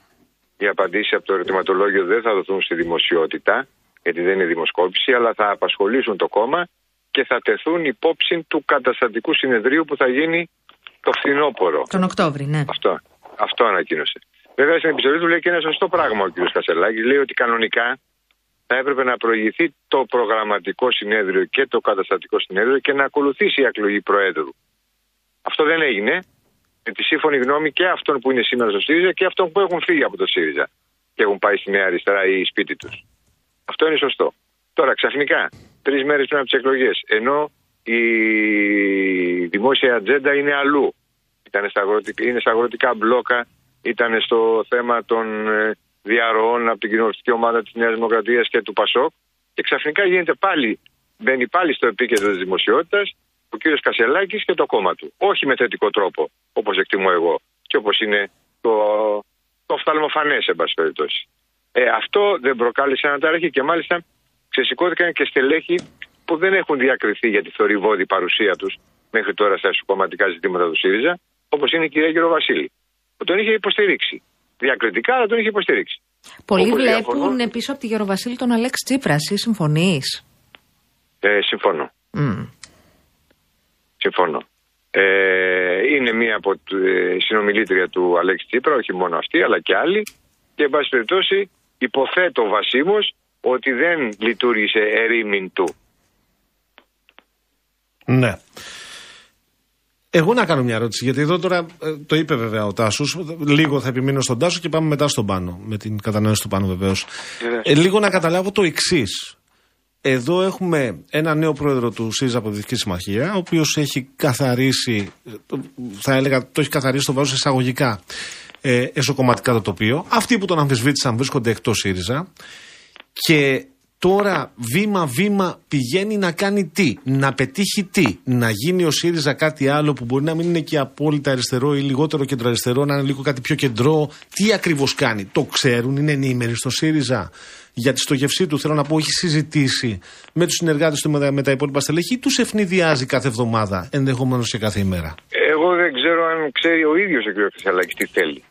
οι απαντήσεις από το ερωτηματολόγιο δεν θα δοθούν στη δημοσιότητα γιατί δεν είναι δημοσκόπηση αλλά θα απασχολήσουν το κόμμα και θα τεθούν υπόψη του καταστατικού συνεδρίου που θα γίνει το φθινόπωρο. Τον Οκτώβρη, ναι. Αυτό, αυτό ανακοίνωσε. Βέβαια στην επιστολή του λέει και ένα σωστό πράγμα ο κ. Κασελάκης. Λέει ότι κανονικά θα έπρεπε να προηγηθεί το προγραμματικό συνέδριο και το καταστατικό συνέδριο και να ακολουθήσει η εκλογή Προέδρου. Αυτό δεν έγινε. Με τη σύμφωνη γνώμη και αυτών που είναι σήμερα στο ΣΥΡΙΖΑ και αυτών που έχουν φύγει από το ΣΥΡΙΖΑ και έχουν πάει στη Νέα Αριστερά ή σπίτι τους. Αυτό είναι σωστό. Τώρα ξαφνικά, τρεις μέρες πριν από τις εκλογές, ενώ η δημόσια ατζέντα είναι αλλού. Ήταν στα αγροτικά, είναι στα αγροτικά μπλόκα, ήταν στο θέμα των ε, διαρροών από την κοινοβουλευτική ομάδα της Νέας Δημοκρατίας και του Πασόκ. Και ξαφνικά γίνεται πάλι, μπαίνει πάλι στο επίκεντρο της δημοσιότητας ο κ. Κασελάκης και το κόμμα του. Όχι με θετικό τρόπο, όπως εκτιμώ εγώ και όπως είναι το, το οφθαλμοφανές, εν πάση περιπτώσει. Ε, αυτό δεν προκάλεσε αναταραχή και μάλιστα ξεσηκώθηκαν και στελέχη που δεν έχουν διακριθεί για τη θορυβόδη παρουσία τους μέχρι τώρα στα εσωκομματικά ζητήματα του ΣΥΡΙΖΑ, όπως είναι η κυρία Γεροβασίλη, που τον είχε υποστηρίξει. Διακριτικά, αλλά τον είχε υποστηρίξει. Πολλοί Όπως βλέπουν διαφωνώ. πίσω από τη Γεροβασίλη τον Αλέξη Τσίπρας. Εσύ συμφωνείς; Ε, συμφωνώ. Συμφωνώ. Ε, είναι μία από τη συνομιλήτρια του Αλέξη Τσίπρα, όχι μόνο αυτή, αλλά και άλλοι. Και, εν πάση περιπτώσει, υποθέτω βασίμως ότι δεν λειτουργήσε ερήμην του. Ναι. Εγώ να κάνω μια ερώτηση, γιατί εδώ τώρα ε, το είπε βέβαια ο Τάσος. Λίγο θα επιμείνω στον Τάσο και πάμε μετά στον Πάνο, με την κατανόηση του Πάνου βεβαίως. Βεβαίως. Ε, λίγο να καταλάβω το εξής. Εδώ έχουμε ένα νέο πρόεδρο του ΣΥΡΙΖΑ από τη Δυτική Συμμαχία, ο οποίος έχει καθαρίσει, ε, το- θα έλεγα, το έχει καθαρίσει το βάζω εισαγωγικά ε, εσωκομματικά το τοπίο. Αυτοί που τον αμφισβήτησαν βρίσκονται εκτός ΣΥΡΙΖΑ. Και τώρα βήμα-βήμα πηγαίνει να κάνει τι, να πετύχει τι, να γίνει ο ΣΥΡΙΖΑ κάτι άλλο που μπορεί να μην είναι και απόλυτα αριστερό ή λιγότερο κεντροαριστερό, να είναι λίγο κάτι πιο κεντρό; Τι ακριβώς κάνει, το ξέρουν, είναι ενήμεροι στο ΣΥΡΙΖΑ; Για τη στοχευσή του, θέλω να πω, έχει συζητήσει με τους συνεργάτες του με τα, με τα υπόλοιπα στελέχη ή τους ευνηδιάζει κάθε εβδομάδα, ενδεχομένως και κάθε ημέρα; Εγώ δεν ξέρω αν ξέρει ο ίδιος ο κ. Κασελάκη τι θέλει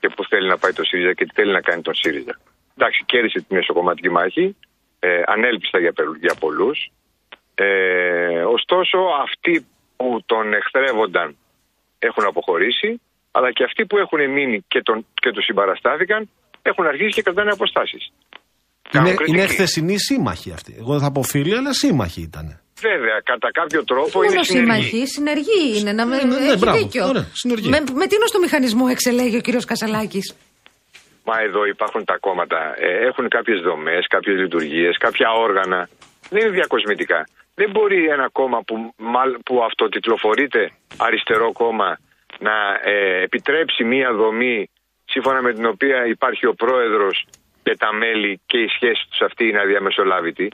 και πού θέλει να πάει το ΣΥΡΙΖΑ και τι θέλει να κάνει τον ΣΥΡΙΖΑ. Εντάξει, κέρδισε την εσωκομματική μάχη, ε, ανέλπιστα για, πε- για πολλούς. Ε, ωστόσο, αυτοί που τον εχθρεύονταν έχουν αποχωρήσει, αλλά και αυτοί που έχουν μείνει και, τον, και τους συμπαραστάθηκαν έχουν αρχίσει και κρατάνε αποστάσεις. Είναι, είναι χθεσινή σύμμαχοι αυτοί. Εγώ δεν θα πω φίλοι, αλλά σύμμαχοι ήταν. Βέβαια, κατά κάποιο τρόπο είναι Μόνο συνεργοί. συμμαχοί, συνεργοί είναι. Να με, Ναι, ναι, έχει μπράβο. δίκιο. Ωραία, συνεργοί. με, με τι στο μηχανισμό εξελέγει ο κύριος Κασαλάκης; Μα εδώ υπάρχουν τα κόμματα. Ε, έχουν κάποιες δομές, κάποιες λειτουργίες, κάποια όργανα. Δεν είναι διακοσμητικά. Δεν μπορεί ένα κόμμα που, μαλ- που αυτοτιτλοφορείται αριστερό κόμμα να ε, επιτρέψει μία δομή σύμφωνα με την οποία υπάρχει ο πρόεδρος και τα μέλη και η σχέση τους αυτή είναι αδιαμεσολάβητη.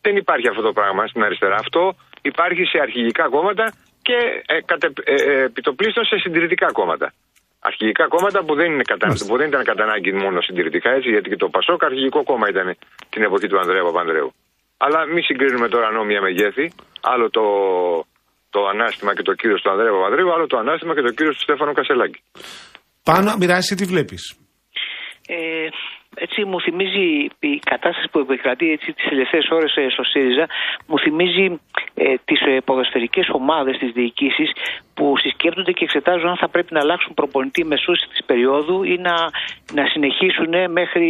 Δεν υπάρχει αυτό το πράγμα στην αριστερά. Αυτό υπάρχει σε αρχηγικά κόμματα και ε, κατε, ε, ε, επιτοπλίστων σε συντηρητικά κόμματα. Αρχηγικά κόμματα που δεν, είναι κατά, που δεν ήταν κατά ανάγκη μόνο συντηρητικά έτσι, γιατί και το Πασόκ αρχηγικό κόμμα ήταν την εποχή του Ανδρέα Παπανδρέου. Αλλά μην συγκρίνουμε τώρα νόμια μεγέθη. Άλλο το, το ανάστημα και το κύριο του Ανδρέα Παπανδρέου, άλλο το ανάστημα και το κύριο του Στέφανο Κασελάκη. Πάνω, μοιράσει τι βλέπεις; Ε, έτσι μου θυμίζει η κατάσταση που επικρατεί έτσι τις τελευταίες ώρες ε, στο ΣΥΡΙΖΑ μου θυμίζει ε, τις ε, ποδοσφαιρικές ομάδες της διοικήσεις που συσκέπτονται και εξετάζουν αν θα πρέπει να αλλάξουν προπονητή μεσούς της περίοδου ή να, να συνεχίσουν μέχρι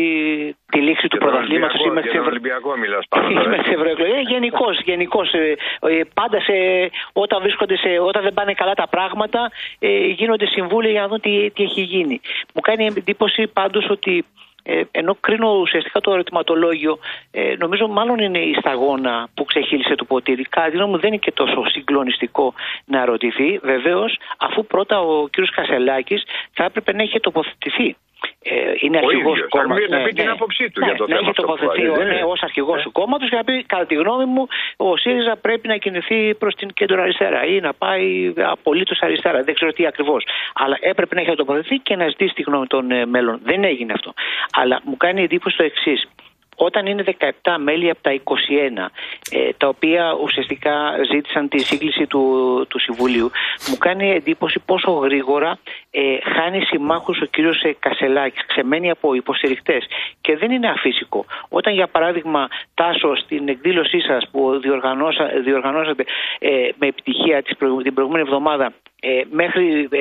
τη λήξη του πρωταθλήματος ή μέχρι τον Ολυμπιακό μιλάς Γενικώς, γενικώς πάντα σε, όταν, βρίσκονται σε, όταν δεν πάνε καλά τα πράγματα γίνονται συμβούλια για να δουν τι, τι έχει γίνει. Μου κάνει εντύπωση πάντως ότι ε, ενώ κρίνω ουσιαστικά το ερωτηματολόγιο, ε, νομίζω μάλλον είναι η σταγόνα που ξεχύλισε το ποτήρι. Κάτι μου δεν είναι και τόσο συγκλονιστικό να ρωτηθεί. Βεβαίως, αφού πρώτα ο κ. Κασελάκης θα έπρεπε να είχε τοποθετηθεί ε, είναι αρχηγός του κόμματος. Ναι, να πει την ναι. άποψή του ναι, για το ναι, θέμα αυτό. τοποθετεί ναι, ω αρχηγός του κόμματος και να πει, κατά τη γνώμη μου, ο ΣΥΡΙΖΑ πρέπει να κινηθεί προς την κέντρο αριστερά ή να πάει απολύτως αριστερά. Δεν ξέρω τι ακριβώς. Αλλά έπρεπε να έχει τοποθετηθεί και να ζητήσει τη γνώμη των ε, μέλων. Δεν έγινε αυτό. Αλλά μου κάνει εντύπωση το εξής όταν είναι 17 μέλη από τα 21, ε, τα οποία ουσιαστικά ζήτησαν τη σύγκληση του, του Συμβουλίου, μου κάνει εντύπωση πόσο γρήγορα ε, χάνει συμμάχους ο κύριος ε, Κασελάκης, ξεμένει από υποστηρικτές. Και δεν είναι αφύσικο. Όταν, για παράδειγμα, Τάσο στην εκδήλωσή σας που διοργανώσατε ε, με επιτυχία την προηγούμενη εβδομάδα ε, μέχρι 24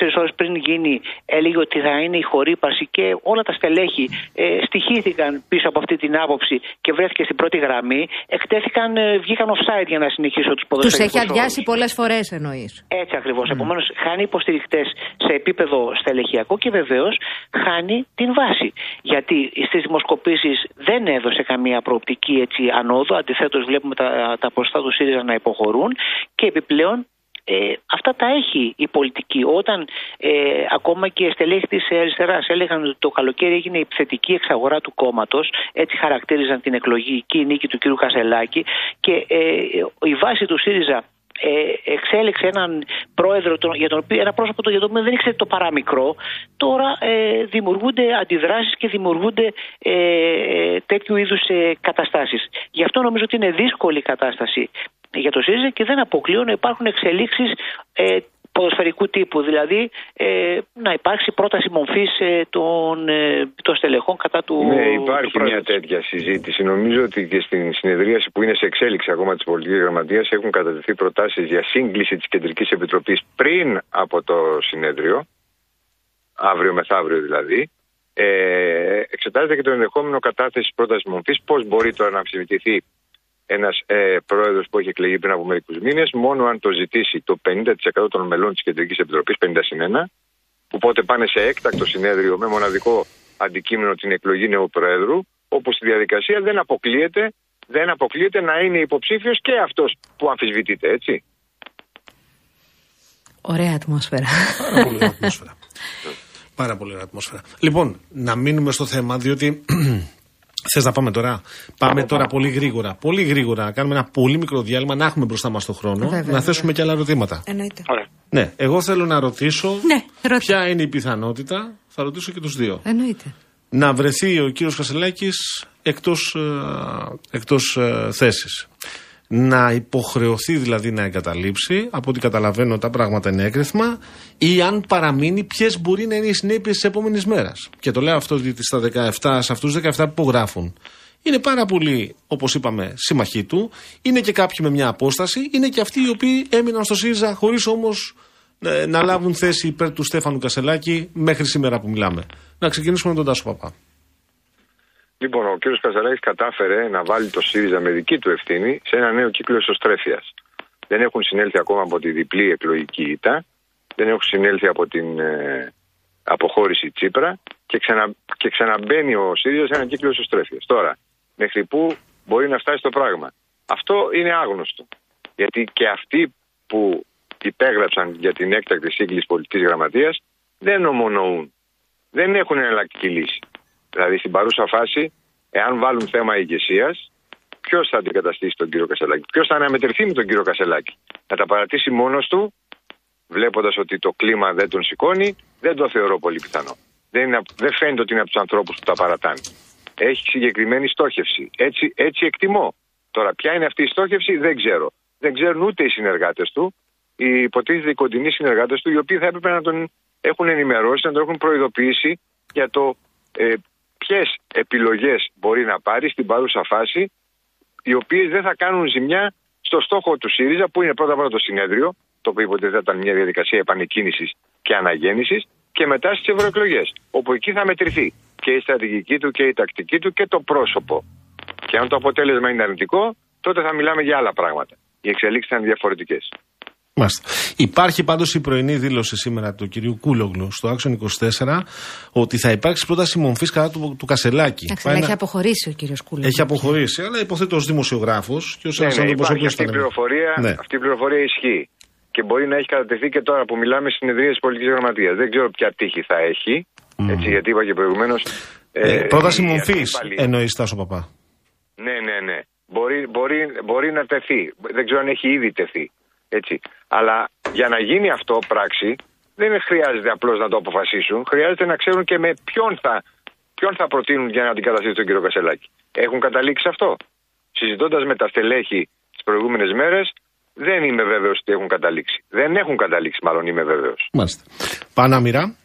ε, ώρες πριν γίνει έλεγε ότι θα είναι η χορύπαση και όλα τα στελέχη ε, στοιχήθηκαν πίσω από αυτή την άποψη και βρέθηκε στην πρώτη γραμμή. Εκτέθηκαν, ε, βγήκαν offside για να συνεχίσω τους ποδοσφαιρικούς Τους έχει αδειάσει πολλές φορές εννοείς. Έτσι ακριβώς, mm. επομένως χάνει υποστηρικτές σε επίπεδο στελεχειακό και βεβαίως χάνει την βάση. Γιατί στις δημοσκοπήσεις δεν έδωσε καμία προοπτική έτσι ανόδο αντιθέτως βλέπουμε τα, τα ποσοστά του ΣΥΡΙΖΑ να υποχωρούν και επιπλέον ε, αυτά τα έχει η πολιτική. Όταν ε, ακόμα και στελέχη της αριστεράς έλεγαν ότι το καλοκαίρι έγινε η επιθετική εξαγορά του κόμματος, έτσι χαρακτήριζαν την εκλογική νίκη του κ. Κασελάκη και ε, η βάση του ΣΥΡΙΖΑ ε, εξέλεξε έναν πρόεδρο για τον οποίο, ένα πρόσωπο για τον οποίο δεν ήξερε το παραμικρό τώρα ε, δημιουργούνται αντιδράσεις και δημιουργούνται ε, τέτοιου είδους ε, καταστάσεις γι' αυτό νομίζω ότι είναι δύσκολη η κατάσταση για το ΣΥΡΙΖΑ και δεν αποκλείω να υπάρχουν εξελίξεις ε, ποδοσφαιρικού τύπου, δηλαδή ε, να υπάρξει πρόταση μορφής ε, των, ε, των στελεχών κατά του. Ναι, υπάρχει του μια τέτοια συζήτηση. Νομίζω ότι και στην συνεδρίαση που είναι σε εξέλιξη ακόμα της Πολιτικής Γραμματείας έχουν κατατεθεί προτάσεις για σύγκληση της Κεντρικής Επιτροπής πριν από το συνέδριο, αύριο μεθαύριο δηλαδή. Ε, εξετάζεται και το ενδεχόμενο κατάθεση πρότασης μορφής, πώς μπορεί τώρα να αμφισβητηθεί ένας ε, πρόεδρος που έχει εκλεγεί πριν από μερικούς μήνες, μόνο αν το ζητήσει το 50% των μελών της Κεντρικής Επιτροπής, 50 συν 1, οπότε πάνε σε έκτακτο συνέδριο με μοναδικό αντικείμενο την εκλογή νέου Προέδρου, όπου στη διαδικασία δεν αποκλείεται, δεν αποκλείεται να είναι υποψήφιος και αυτός που αμφισβητείται, έτσι. Ωραία ατμόσφαιρα. Πάρα πολύ ωραία ατμόσφαιρα. Πάρα πολύ ωραία ατμόσφαιρα. Λοιπόν, να μείνουμε στο θέμα, διότι Θες να πάμε τώρα; Πάμε τώρα πολύ γρήγορα. Πολύ γρήγορα. Να κάνουμε ένα πολύ μικρό διάλειμμα, να έχουμε μπροστά μας το χρόνο. Βέβαια, να θέσουμε και άλλα ερωτήματα. Εννοείται. Ναι, εγώ θέλω να ρωτήσω ναι, ποια είναι η πιθανότητα. Θα ρωτήσω και τους δύο. Εννοείται. Να βρεθεί ο κύριος Κασελάκης εκτός εκτός, ε, ε, θέσης να υποχρεωθεί δηλαδή να εγκαταλείψει, από ό,τι καταλαβαίνω τα πράγματα είναι έγκριθμα, ή αν παραμείνει, ποιες μπορεί να είναι οι συνέπειες της επόμενης μέρας. Και το λέω αυτό γιατί στα 17, σε αυτούς τους 17 που υπογράφουν, είναι πάρα πολύ, όπως είπαμε, συμμαχοί του, είναι και κάποιοι με μια απόσταση, είναι και αυτοί οι οποίοι έμειναν στο ΣΥΡΙΖΑ χωρίς όμως ε, να λάβουν θέση υπέρ του Στέφανου Κασελάκη μέχρι σήμερα που μιλάμε. Να ξεκινήσουμε με τον Τάσο Παπά. Λοιπόν, ο κ. Καζαράκης κατάφερε να βάλει το ΣΥΡΙΖΑ με δική του ευθύνη σε ένα νέο κύκλο εσωστρέφειας. Δεν έχουν συνέλθει ακόμα από τη διπλή εκλογική ήττα, δεν έχουν συνέλθει από την ε, αποχώρηση Τσίπρα και, ξανα, και ξαναμπαίνει ο ΣΥΡΙΖΑ σε ένα κύκλο εσωστρέφειας. Τώρα, μέχρι πού μπορεί να φτάσει το πράγμα; Αυτό είναι άγνωστο. Γιατί και αυτοί που υπέγραψαν για την έκτακτη σύγκληση πολιτικής γραμματείας δεν ομονοούν. Δεν έχουν εναλλακτική λύση. Δηλαδή στην παρούσα φάση, εάν βάλουν θέμα ηγεσίας, ποιος θα αντικαταστήσει τον κύριο Κασελάκη, ποιος θα αναμετρηθεί με τον κύριο Κασελάκη; Θα τα παρατήσει μόνος του, βλέποντας ότι το κλίμα δεν τον σηκώνει, δεν το θεωρώ πολύ πιθανό. Δεν, είναι, δεν φαίνεται ότι είναι από τους ανθρώπους που τα παρατάνε. Έχει συγκεκριμένη στόχευση. Έτσι, έτσι εκτιμώ. Τώρα, ποια είναι αυτή η στόχευση, δεν ξέρω. Δεν ξέρουν ούτε οι συνεργάτες του, οι υποτίθεται οι κοντινοί συνεργάτες του, οι οποίοι θα έπρεπε να τον έχουν ενημερώσει, να τον έχουν προειδοποιήσει για το ε, ποιες επιλογές μπορεί να πάρει στην παρούσα φάση, οι οποίες δεν θα κάνουν ζημιά στο στόχο του ΣΥΡΙΖΑ, που είναι πρώτα απ' όλα το συνέδριο, το οποίο υποτίθεται ήταν μια διαδικασία επανεκκίνησης και αναγέννησης, και μετά στις ευρωεκλογές, όπου εκεί θα μετρηθεί και η στρατηγική του και η τακτική του και το πρόσωπο. Και αν το αποτέλεσμα είναι αρνητικό, τότε θα μιλάμε για άλλα πράγματα. Οι εξελίξεις θα είναι διαφορετικές. Μάλιστα. Υπάρχει πάντως η πρωινή δήλωση σήμερα του κυρίου Κούλογλου στο Άξον 24 ότι θα υπάρξει πρόταση μομφή κατά του, του Κασελάκη. Έχει να... αποχωρήσει ο κύριος Κούλογλου. Έχει αποχωρήσει, αλλά υποθέτω ως δημοσιογράφος και ως ναι, ένας ναι, άνθρωπος ο αυτή, η πληροφορία, ναι. αυτή η πληροφορία ισχύει. Και μπορεί να έχει κατατεθεί και τώρα που μιλάμε στι συνεδρίε της πολιτικής γραμματείας. Δεν ξέρω ποια τύχη θα έχει. Mm. Έτσι, γιατί είπα και προηγουμένως. Ε, ε, πρόταση μομφή εννοείς Τάσο Παπά. Ναι, ναι, ναι. Μπορεί, μπορεί, μπορεί να τεθεί. Δεν ξέρω αν έχει ήδη τεθεί. Έτσι. Αλλά για να γίνει αυτό πράξη, δεν χρειάζεται απλώς να το αποφασίσουν. Χρειάζεται να ξέρουν και με ποιον θα, ποιον θα προτείνουν για να αντικαταστήσουν τον κύριο Κασελάκη. Έχουν καταλήξει αυτό. Συζητώντας με τα στελέχη τις προηγούμενες μέρες, δεν είμαι βέβαιος ότι έχουν καταλήξει. Δεν έχουν καταλήξει, μάλλον είμαι βέβαιος. Μάλιστα. Πανάμυρα.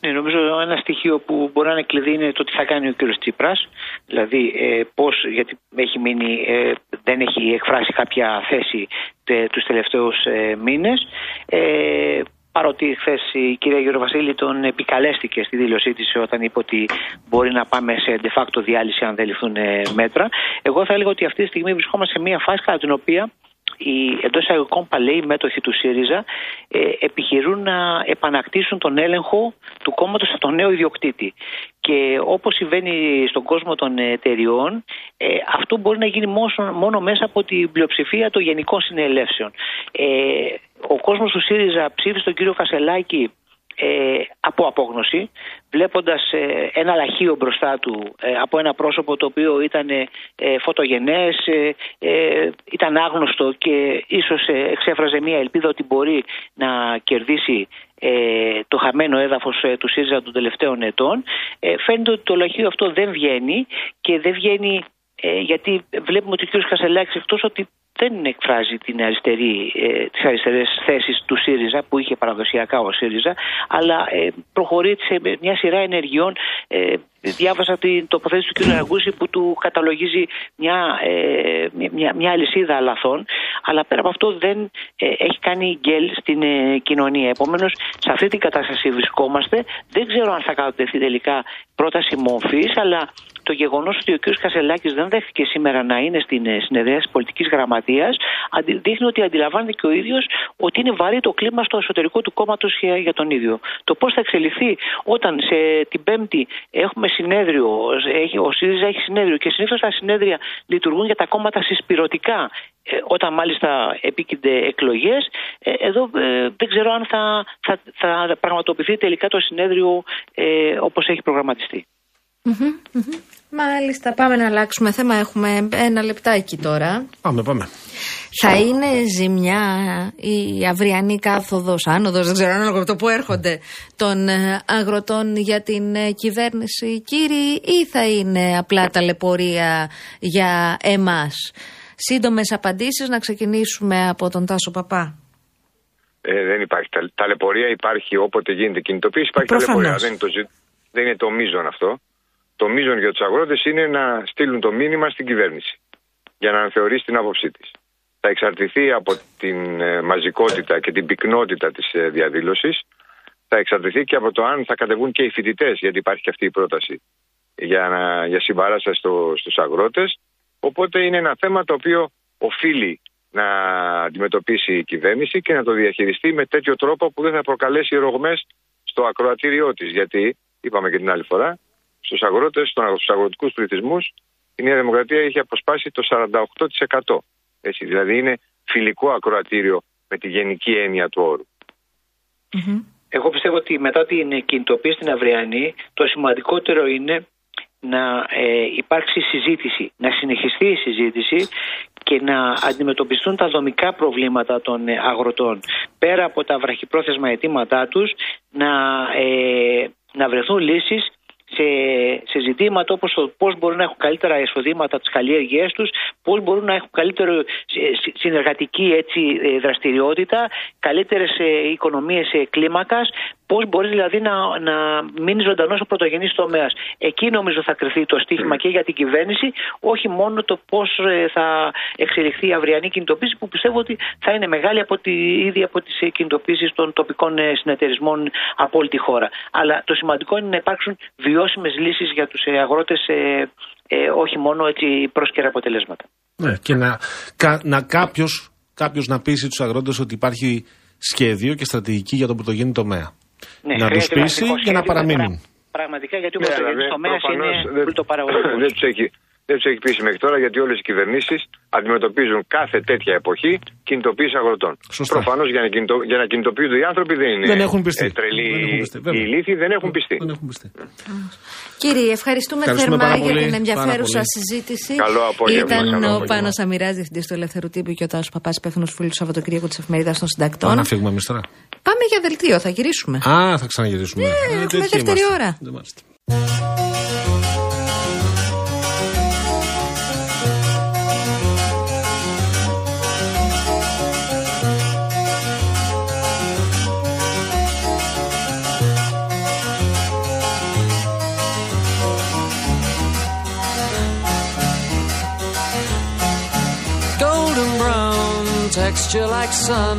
Ναι, νομίζω ένα στοιχείο που μπορεί να είναι κλειδί είναι το τι θα κάνει ο κύριος Τσίπρας. Δηλαδή ε, πώς, γιατί έχει μείνει, ε, δεν έχει εκφράσει κάποια θέση τε, τους τελευταίους ε, μήνες. Ε, παρότι χθες η κυρία Γεροβασίλη τον επικαλέστηκε στη δήλωσή της όταν είπε ότι μπορεί να πάμε σε de facto διάλυση αν δεν ληφθούν ε, μέτρα. Εγώ θα έλεγα ότι αυτή τη στιγμή βρισκόμαστε σε μια φάση κατά την οποία οι εντός εισαγωγικών παλαιοί μέτοχοι του ΣΥΡΙΖΑ ε, επιχειρούν να επανακτήσουν τον έλεγχο του κόμματος από τον νέο ιδιοκτήτη. Και όπως συμβαίνει στον κόσμο των εταιριών, ε, αυτό μπορεί να γίνει μόνο, μόνο μέσα από την πλειοψηφία των γενικών συνελεύσεων. Ε, ο κόσμος του ΣΥΡΙΖΑ ψήφισε τον κύριο Κασελάκη ε, από απόγνωση, βλέποντας ε, ένα λαχείο μπροστά του ε, από ένα πρόσωπο το οποίο ήταν ε, φωτογενές, ήταν άγνωστο και ίσως εξέφραζε μια ελπίδα ότι μπορεί να κερδίσει το χαμένο έδαφος του ΣΥΡΙΖΑ των τελευταίων ετών. Φαίνεται ότι το λαχείο αυτό δεν βγαίνει και δεν βγαίνει γιατί βλέπουμε ότι ο κ. Κασελάκης εκτός ότι δεν εκφράζει την αριστερή, ε, τις αριστερές θέσεις του ΣΥΡΙΖΑ που είχε παραδοσιακά ο ΣΥΡΙΖΑ αλλά ε, προχωρεί σε μια σειρά ενεργειών ε, διάβασα την τοποθέτηση του κ. Ραγκούση που του καταλογίζει μια, ε, μια, μια αλυσίδα λαθών αλλά πέρα από αυτό δεν ε, έχει κάνει γκέλ στην ε, κοινωνία. Επομένως, σε αυτή την κατάσταση βρισκόμαστε. Δεν ξέρω αν θα κατατεθεί τελικά πρόταση μορφής, αλλά το γεγονός ότι ο κ. Κασελάκης δεν δέχτηκε σήμερα να είναι στην ε, συνεδρία της πολιτικής γραμματείας δείχνει ότι αντιλαμβάνεται και ο ίδιος ότι είναι βαρύ το κλίμα στο εσωτερικό του κόμματος για τον ίδιο. Το πώς θα εξελιχθεί όταν σε την Πέμπτη έχουμε συνέδριο, ο ΣΥΡΙΖΑ έχει συνέδριο και συνήθως τα συνέδρια λειτουργούν για τα κόμματα συσπηρωτικά ε, όταν μάλιστα επίκυνται εκλογές ε, εδώ δεν ξέρω αν θα, θα, θα πραγματοποιηθεί τελικά το συνέδριο ε, όπως έχει προγραμματιστεί. Μάλιστα, πάμε να αλλάξουμε θέμα. Έχουμε ένα λεπτάκι τώρα. Πάμε, πάμε. Θα είναι ζημιά η αυριανή κάθοδος, άνοδος, δεν ξέρω ανάλογα από το που έρχονται, των ε, αγροτών για την ε, κυβέρνηση, κύριοι, ή θα είναι απλά ταλαιπωρία για εμάς; Σύντομες απαντήσεις να ξεκινήσουμε από τον Τάσο Παπά. Ε, δεν υπάρχει. Ταλαιπωρία υπάρχει όποτε γίνεται κινητοποίηση. Υπάρχει ταλαιπωρία. Δεν είναι, το, δεν είναι το μείζον αυτό. Το μείζον για τους αγρότες είναι να στείλουν το μήνυμα στην κυβέρνηση για να ανθεωρήσει την άποψή της. Θα εξαρτηθεί από την ε, μαζικότητα και την πυκνότητα της ε, διαδήλωσης. Θα εξαρτηθεί και από το αν θα κατεβούν και οι φοιτητές, γιατί υπάρχει και αυτή η πρόταση για, να, για συμπαράσταση στο, στους αγρότες. Οπότε είναι ένα θέμα το οποίο οφείλει να αντιμετωπίσει η κυβέρνηση και να το διαχειριστεί με τέτοιο τρόπο που δεν θα προκαλέσει ρογμές στο ακροατήριό της. Γιατί, είπαμε και την άλλη φορά, στους αγρότες, στους αγροτικούς πληθυσμούς, η Νέα Δημοκρατία έχει αποσπάσει το 48%. Έτσι, δηλαδή είναι φιλικό ακροατήριο με τη γενική έννοια του ορου Εγώ πιστεύω ότι μετά την κινητοποίηση στην Αυριανή, το σημαντικότερο είναι να ε, υπάρξει συζήτηση, να συνεχιστεί η συζήτηση και να αντιμετωπιστούν τα δομικά προβλήματα των ε, αγροτών. Πέρα από τα βραχυπρόθεσμα αιτήματά τους, να, ε, να βρεθούν λύσεις σε, σε ζητήματα όπως το πώς μπορούν να έχουν καλύτερα εισοδήματα τις καλλιέργειές τους, πώς μπορούν να έχουν καλύτερη ε, συ- συνεργατική έτσι, ε, δραστηριότητα, καλύτερες ε, οικονομίες ε, κλίμακας, πώς μπορείς δηλαδή να, να μείνεις ζωντανός ο πρωτογενής τομέας. Εκεί νομίζω θα κρυθεί το στίχημα και για την κυβέρνηση, όχι μόνο το πώς ε, θα εξελιχθεί η αυριανή κινητοποίηση που πιστεύω ότι θα είναι μεγάλη από τη, ήδη από τις ε, κινητοποίησεις των τοπικών ε, συνεταιρισμών από όλη τη χώρα. Αλλά το σημαντικό είναι να υπάρξουν βιώσιμες λύσεις για τους ε, αγρότες ε, ε, όχι μόνο έτσι πρόσκαιρα αποτελέσματα. Ναι, και να, κα, να κάποιος, κάποιος να πείσει τους αγρότες ότι υπάρχει σχέδιο και στρατηγική για τον πρωτογενή τομέα. Ναι, να τους χρειάζεται πείσει βασικό για να σχέδιο, παραμείνουν. πρα- Πραγματικά γιατί ο Ναι, πρωτογενής αλλά τομέας προφανώς είναι δεν- πλουτοπαραγωγικός. Δεν τους έχει, δεν τους έχει πείσει μέχρι τώρα γιατί όλες οι κυβερνήσεις αντιμετωπίζουν κάθε τέτοια εποχή κινητοποίηση αγροτών. Σωστά. Προφανώς για, να κινητο- για να κινητοποιούνται οι άνθρωποι δεν είναι Δεν έχουν πιστεί. ε, τρελοί Δεν έχουν πιστεί, βέβαια. οι ηλίθιοι, δεν έχουν πιστεί. Δεν έχουν πιστεί. Κύριε, ευχαριστούμε, Ευχαριστούμε θερμά πάρα για πολύ, την πάρα ενδιαφέρουσα πολύ. συζήτηση. Καλό απόγευμα, Ήταν καλό ο απόγευμα. Πάνος Αμυρά, διευθυντής του Ελεύθερου Τύπου και ο Τάσος Παπάς, υπεύθυνος φίλου του Σαββατοκύριακου της Εφημερίδας των Συντακτών. Πάμε να φύγουμε εμείς τώρα. Πάμε για δελτίο, θα γυρίσουμε. Α, θα ξαναγυρίσουμε. Ναι, έχουμε τέτοιοι δεύτερη είμαστε. ώρα. Δεν μάλιστα. golden brown texture like sun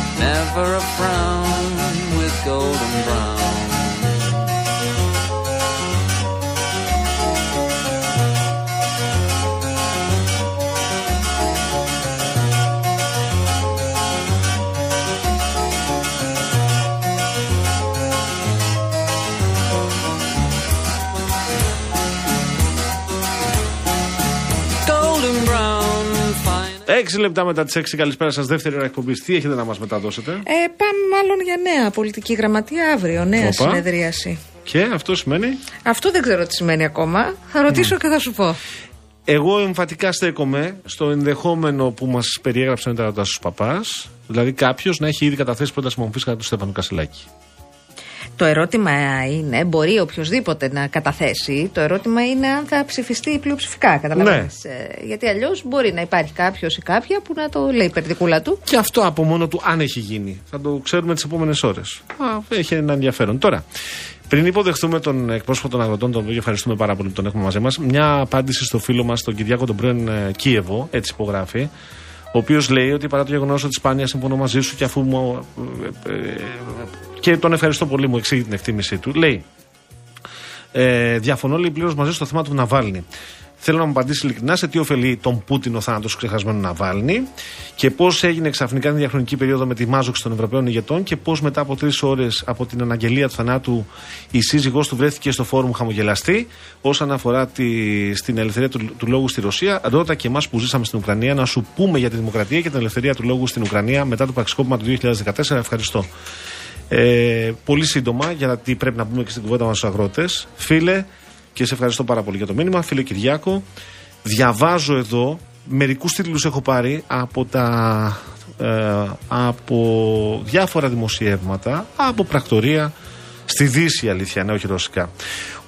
never a frown with golden brown έξι λεπτά μετά τις έξι καλησπέρα σας. Δεύτερη ώρα εκπομπής. Τι έχετε να μας μεταδώσετε; ε, Πάμε μάλλον για νέα πολιτική γραμματεία αύριο. Νέα Οπα. συνεδρίαση. Και αυτό σημαίνει; Αυτό δεν ξέρω τι σημαίνει ακόμα. Θα ρωτήσω και θα σου πω. Εγώ εμφατικά στέκομαι στο ενδεχόμενο που μας περιέγραψε ο Ταραντάσο Παπάς. Δηλαδή κάποιος να έχει ήδη καταθέσει πρόταση μορφή κατά του Στέφανου Κασελάκη. Το ερώτημα είναι, μπορεί οποιοδήποτε να καταθέσει, το ερώτημα είναι αν θα ψηφιστεί πλειοψηφικά. Καταλαβαίνεις. Ε, γιατί αλλιώς μπορεί να υπάρχει κάποιος ή κάποια που να το λέει περδικούλα του. Και αυτό από μόνο του, αν έχει γίνει. Θα το ξέρουμε τις επόμενες ώρες. Έχει ένα ενδιαφέρον. Τώρα, πριν υποδεχθούμε τον εκπρόσωπο των αγροτών, τον οποίο ευχαριστούμε πάρα πολύ που τον έχουμε μαζί μας, μια απάντηση στο φίλο μας, τον Κυριάκο τον πρώην ε, Κίεβο, έτσι υπογράφει, ο οποίος λέει ότι παρά το γεγονός ότι σπάνια συμφωνώ μαζί σου και αφού μου. Ε, ε, και τον ευχαριστώ πολύ, μου εξήγει την εκτίμησή του. Λέει, ε, διαφωνώ λέει πλήρως μαζί στο θέμα του Ναβάλνη. Θέλω να μου απαντήσει ειλικρινά σε τι ωφελεί τον Πούτιν ο θάνατος του ξεχασμένου Ναβάλνη και πώς έγινε ξαφνικά την διαχρονική περίοδο με τη μάζοξη των Ευρωπαίων ηγετών και πώς μετά από τρεις ώρες από την αναγγελία του θανάτου η σύζυγός του βρέθηκε στο φόρουμ χαμογελαστή. Όσον αφορά τη, στην ελευθερία του, του λόγου στη Ρωσία, ρώτα και εμάς που ζήσαμε στην Ουκρανία να σου πούμε για τη δημοκρατία και την ελευθερία του λόγου στην Ουκρανία μετά το πραξικόπημα του 2014. Ευχαριστώ. Ε, πολύ σύντομα, γιατί πρέπει να πούμε και στην κουβέντα μας στους αγρότες. Φίλε, και σε ευχαριστώ πάρα πολύ για το μήνυμα. Φίλε Κυριάκο, διαβάζω εδώ μερικούς τίτλους έχω πάρει από τα. Ε, από διάφορα δημοσιεύματα, από πρακτορία στη Δύση, αλήθεια, ναι, όχι ρωσικά.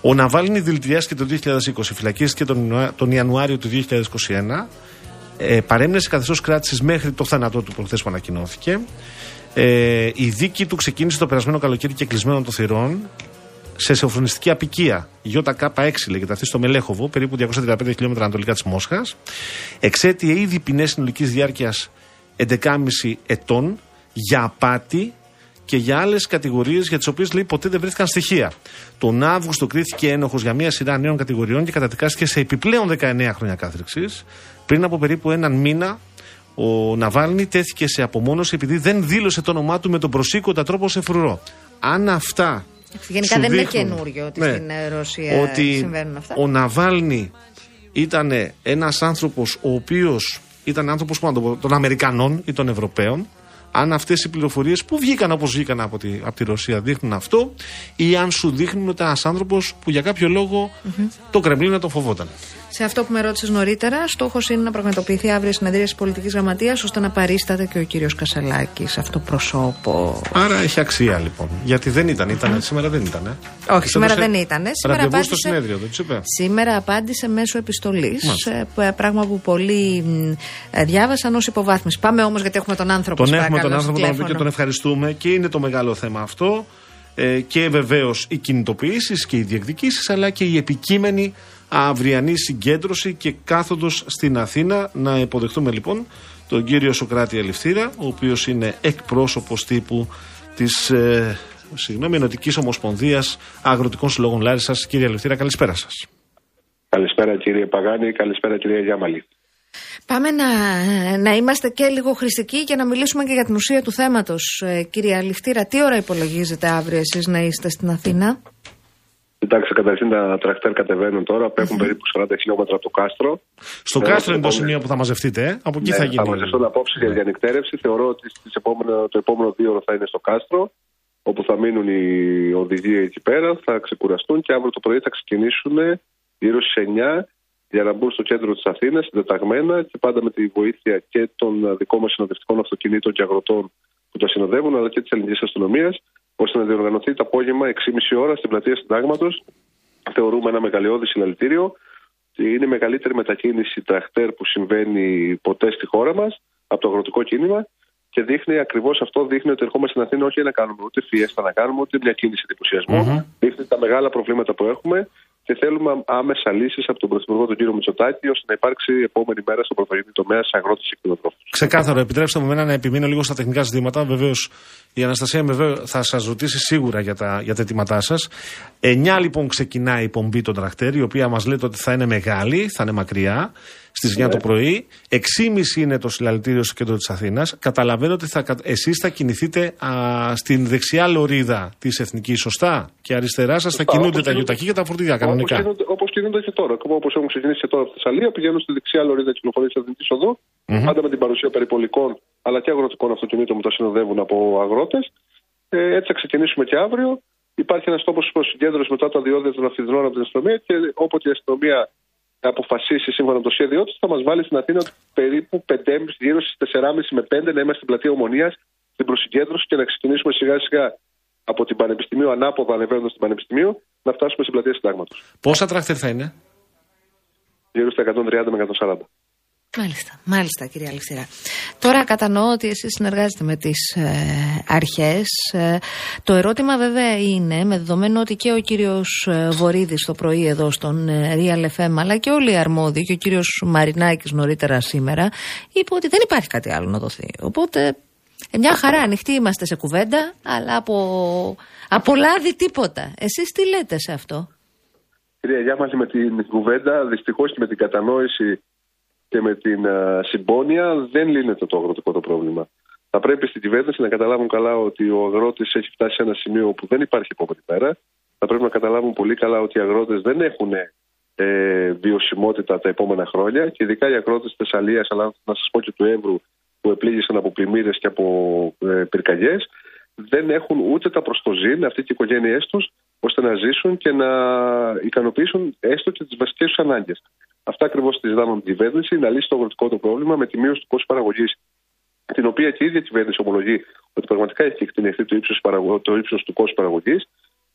Ο Ναβάλνη δηλητηριάστηκε το 2020, φυλακίστηκε τον, Ιανουά- τον Ιανουάριο του 2021. Ε, παρέμεινε σε καθεστώς κράτησης μέχρι το θάνατό του προχθές που ανακοινώθηκε. Ε, η δίκη του ξεκίνησε το περασμένο καλοκαίρι και κλεισμένο των θυρών σε σοφρονιστική απικία. ΙΚ6 λέγεται αυτή στο Μελέχοβο, περίπου 235 χιλιόμετρα ανατολικά της Μόσχας. Εξέτειε ήδη ποινές συνολικής διάρκειας 11,5 ετών για απάτη και για άλλες κατηγορίες για τις οποίες λέει ποτέ δεν βρέθηκαν στοιχεία. Τον Αύγουστο κρίθηκε ένοχος για μια σειρά νέων κατηγοριών και καταδικάστηκε σε επιπλέον 19 χρόνια κάθριξης. Πριν από περίπου έναν μήνα, ο Ναβάλνη τέθηκε σε απομόνωση επειδή δεν δήλωσε το όνομά του με τον προσήκοντα τρόπο σε φρουρό. Αν αυτά. Γενικά σου δεν είναι δείχνουν, καινούριο ότι ναι, στην ε, Ρωσία ότι συμβαίνουν αυτά. Ο Ναβάλνη ήταν ένας άνθρωπος ο οποίος ήταν άνθρωπος των Αμερικανών ή των Ευρωπαίων. Αν αυτές οι πληροφορίες που βγήκαν όπως βγήκαν από τη, από τη Ρωσία δείχνουν αυτό, ή αν σου δείχνουν ότι ένας άνθρωπος που για κάποιο λόγο το Κρεμλίνο τον φοβόταν. Σε αυτό που με ρώτησες νωρίτερα, στόχος είναι να πραγματοποιηθεί αύριο η συνεδρία της πολιτικής γραμματείας ώστε να παρίσταται και ο κύριος Κασελάκης, αυτό προσώπο. Άρα έχει αξία λοιπόν. Γιατί δεν ήταν, ήταν σήμερα δεν ήταν. Ε. Όχι, Της σήμερα έδωσε δεν ήταν. Σήμερα ραντεβού απάντησε, στο συνέδριο, δεν τους είπε. σήμερα απάντησε μέσω επιστολής. Μάλιστα. Πράγμα που πολλοί μ, ε, διάβασαν ως υποβάθμιση. Πάμε όμως γιατί έχουμε τον άνθρωπο Τον στο έχουμε τον παρακαλώ, άνθρωπο στο τον οποίο και τον τηλέφωνο. ευχαριστούμε και είναι το μεγάλο θέμα αυτό. Ε, και βεβαίως οι κινητοποιήσεις και οι διεκδικήσεις, αλλά και η επικείμενη αυριανή συγκέντρωση και κάθοδος στην Αθήνα. Να υποδεχτούμε λοιπόν τον κύριο Σοκράτη Ελευθύρα, ο οποίος είναι εκπρόσωπος τύπου της ε, συγγνώμη, Ενωτικής Ομοσπονδίας Αγροτικών Συλλόγων Λάρισας. Κύριε Ελευθύρα, καλησπέρα σας. Καλησπέρα κύριε Παγάνη, καλησπέρα κυρία Γιάμαλη. Πάμε να, να είμαστε και λίγο χρηστικοί και να μιλήσουμε και για την ουσία του θέματος. Ε, κυρία Ληφτήρα, τι ώρα υπολογίζετε αύριο εσείς να είστε στην Αθήνα; Κοιτάξτε, καταρχήν τα τρακτέρ κατεβαίνουν τώρα, απέχουν περίπου 40 χιλιόμετρα από το κάστρο. Στο Ναι, κάστρο είναι το επόμενο- σημείο που θα μαζευτείτε, ε; από εκεί Ναι, θα γίνει. μαζευτούν απόψε για διανυκτέρευση. Θεωρώ ότι στις επόμενο, το επόμενο δύο ώρα θα είναι στο κάστρο, όπου θα μείνουν οι οδηγοί εκεί πέρα, θα ξεκουραστούν και αύριο το πρωί θα ξεκινήσουν γύρω στις 9 για να μπουν στο κέντρο της Αθήνας, συντεταγμένα και πάντα με τη βοήθεια και των δικών μας συνοδευτικών αυτοκινήτων και αγροτών που τα συνοδεύουν, αλλά και της ελληνικής αστυνομίας, ώστε να διοργανωθεί το απόγευμα 6,5 ώρα στην πλατεία Συντάγματος. Θεωρούμε ένα μεγαλειώδη συλλαλητήριο. Είναι η μεγαλύτερη μετακίνηση τραχτέρ που συμβαίνει ποτέ στη χώρα μας από το αγροτικό κίνημα και δείχνει ακριβώς αυτό, δείχνει ότι ερχόμαστε στην Αθήνα όχι για να κάνουμε ούτε φιέστα να κάνουμε, ούτε μια κίνηση εντυπωσιασμού. Δείχνει τα μεγάλα προβλήματα που έχουμε και θέλουμε άμεσα λύσεις από τον Πρωθυπουργό τον κύριο Μητσοτάκη ώστε να υπάρξει επόμενη μέρα στον πρωτογενή τομέα σε αγρότες και κτηνοτρόφου. Ξεκάθαρο, επιτρέψτε μου εμένα να επιμείνω λίγο στα τεχνικά ζητήματα. Βεβαίως η Αναστασία βεβαίως, θα σας ρωτήσει σίγουρα για τα, για τα αιτήματά σας. 9 λοιπόν ξεκινάει η πομπή των τρακτέρ, η οποία μας λέτε ότι θα είναι μεγάλη, θα είναι μακριά, στις 9 το πρωί. 6.30 είναι το συλλαλητήριο στο κέντρο της Αθήνας. Καταλαβαίνω ότι θα, εσείς θα κινηθείτε α, στην δεξιά λωρίδα της εθνικής, σωστά; Και αριστερά σας θα Σωστά, κινούνται όπως τα κινούνται- γιοταχή και τα φορτηγά κανονικά. Όπως κινούνται και τώρα. Όπως έχουν ξεκινήσει και τώρα από τη Θεσσαλία, πηγαίνουν στη δεξιά λωρίδα κυκλοφορία τη Εθνικής Οδού, πάντα με την παρουσία περιπολικών αλλά και αγροτικών αυτοκινήτων που τα συνοδεύουν από αγρότες. Ε, έτσι θα ξεκινήσουμε και αύριο. Υπάρχει ένας τόπος συγκέντρωση μετά το διόδια των αφιδρών από την αστυνομία και όποτε η αστυνομία αποφασίσει σύμφωνα με το σχέδιό τη, θα μας βάλει στην Αθήνα περίπου 5,5, γύρω στις 4,5 με 5 να είμαστε στην πλατεία Ομονίας στην προσυγκέντρωση και να ξεκινήσουμε σιγά σιγά από την Πανεπιστημίου, ανάποδα ανεβαίνοντας στην Πανεπιστημίου, να φτάσουμε στην πλατεία Συντάγματος. Πόσα τρακτέρ θα είναι, Γύρω στα 130 με 140. Μάλιστα, μάλιστα κυρία Αλευθερά. Τώρα κατανοώ ότι εσείς συνεργάζεστε με τις ε, αρχές. Ε, το ερώτημα βέβαια είναι, με δεδομένο ότι και ο κύριος ε, Βορύδης το πρωί εδώ στον ε, Real FM, αλλά και όλοι οι αρμόδιοι και ο κύριος Μαρινάκης νωρίτερα σήμερα, είπε ότι δεν υπάρχει κάτι άλλο να δοθεί. Οπότε, ε, μια χαρά, ανοιχτοί είμαστε σε κουβέντα, αλλά από, από λάδι τίποτα. Εσείς τι λέτε σε αυτό; Κυρία Γιάμαλη, με την κουβέντα, δυστυχώς και με την κατανόηση και με την α, συμπόνια, δεν λύνεται το αγροτικό το πρόβλημα. Θα πρέπει στην κυβέρνηση να καταλάβουν καλά ότι ο αγρότης έχει φτάσει σε ένα σημείο που δεν υπάρχει επόμενη μέρα. Θα πρέπει να καταλάβουν πολύ καλά ότι οι αγρότες δεν έχουν ε, βιωσιμότητα τα επόμενα χρόνια και ειδικά οι αγρότες τη Θεσσαλίας, αλλά να σας πω και του Εύρου, που επλήγησαν από πλημμύρες και από ε, πυρκαγιές, δεν έχουν ούτε τα προστοζήν, αυτοί και οι οικογένειές τους, ώστε να ζήσουν και να ικανοποιήσουν έστω και τις βασικές τους ανάγκες. Αυτά ακριβώς τη ζητάμε από την κυβέρνηση, να λύσει το αγροτικό το πρόβλημα με τη μείωση του κόστους παραγωγής, την οποία και η ίδια κυβέρνηση ομολογεί ότι πραγματικά έχει εκτιμηθεί το ύψος το ύψος του κόστους παραγωγής,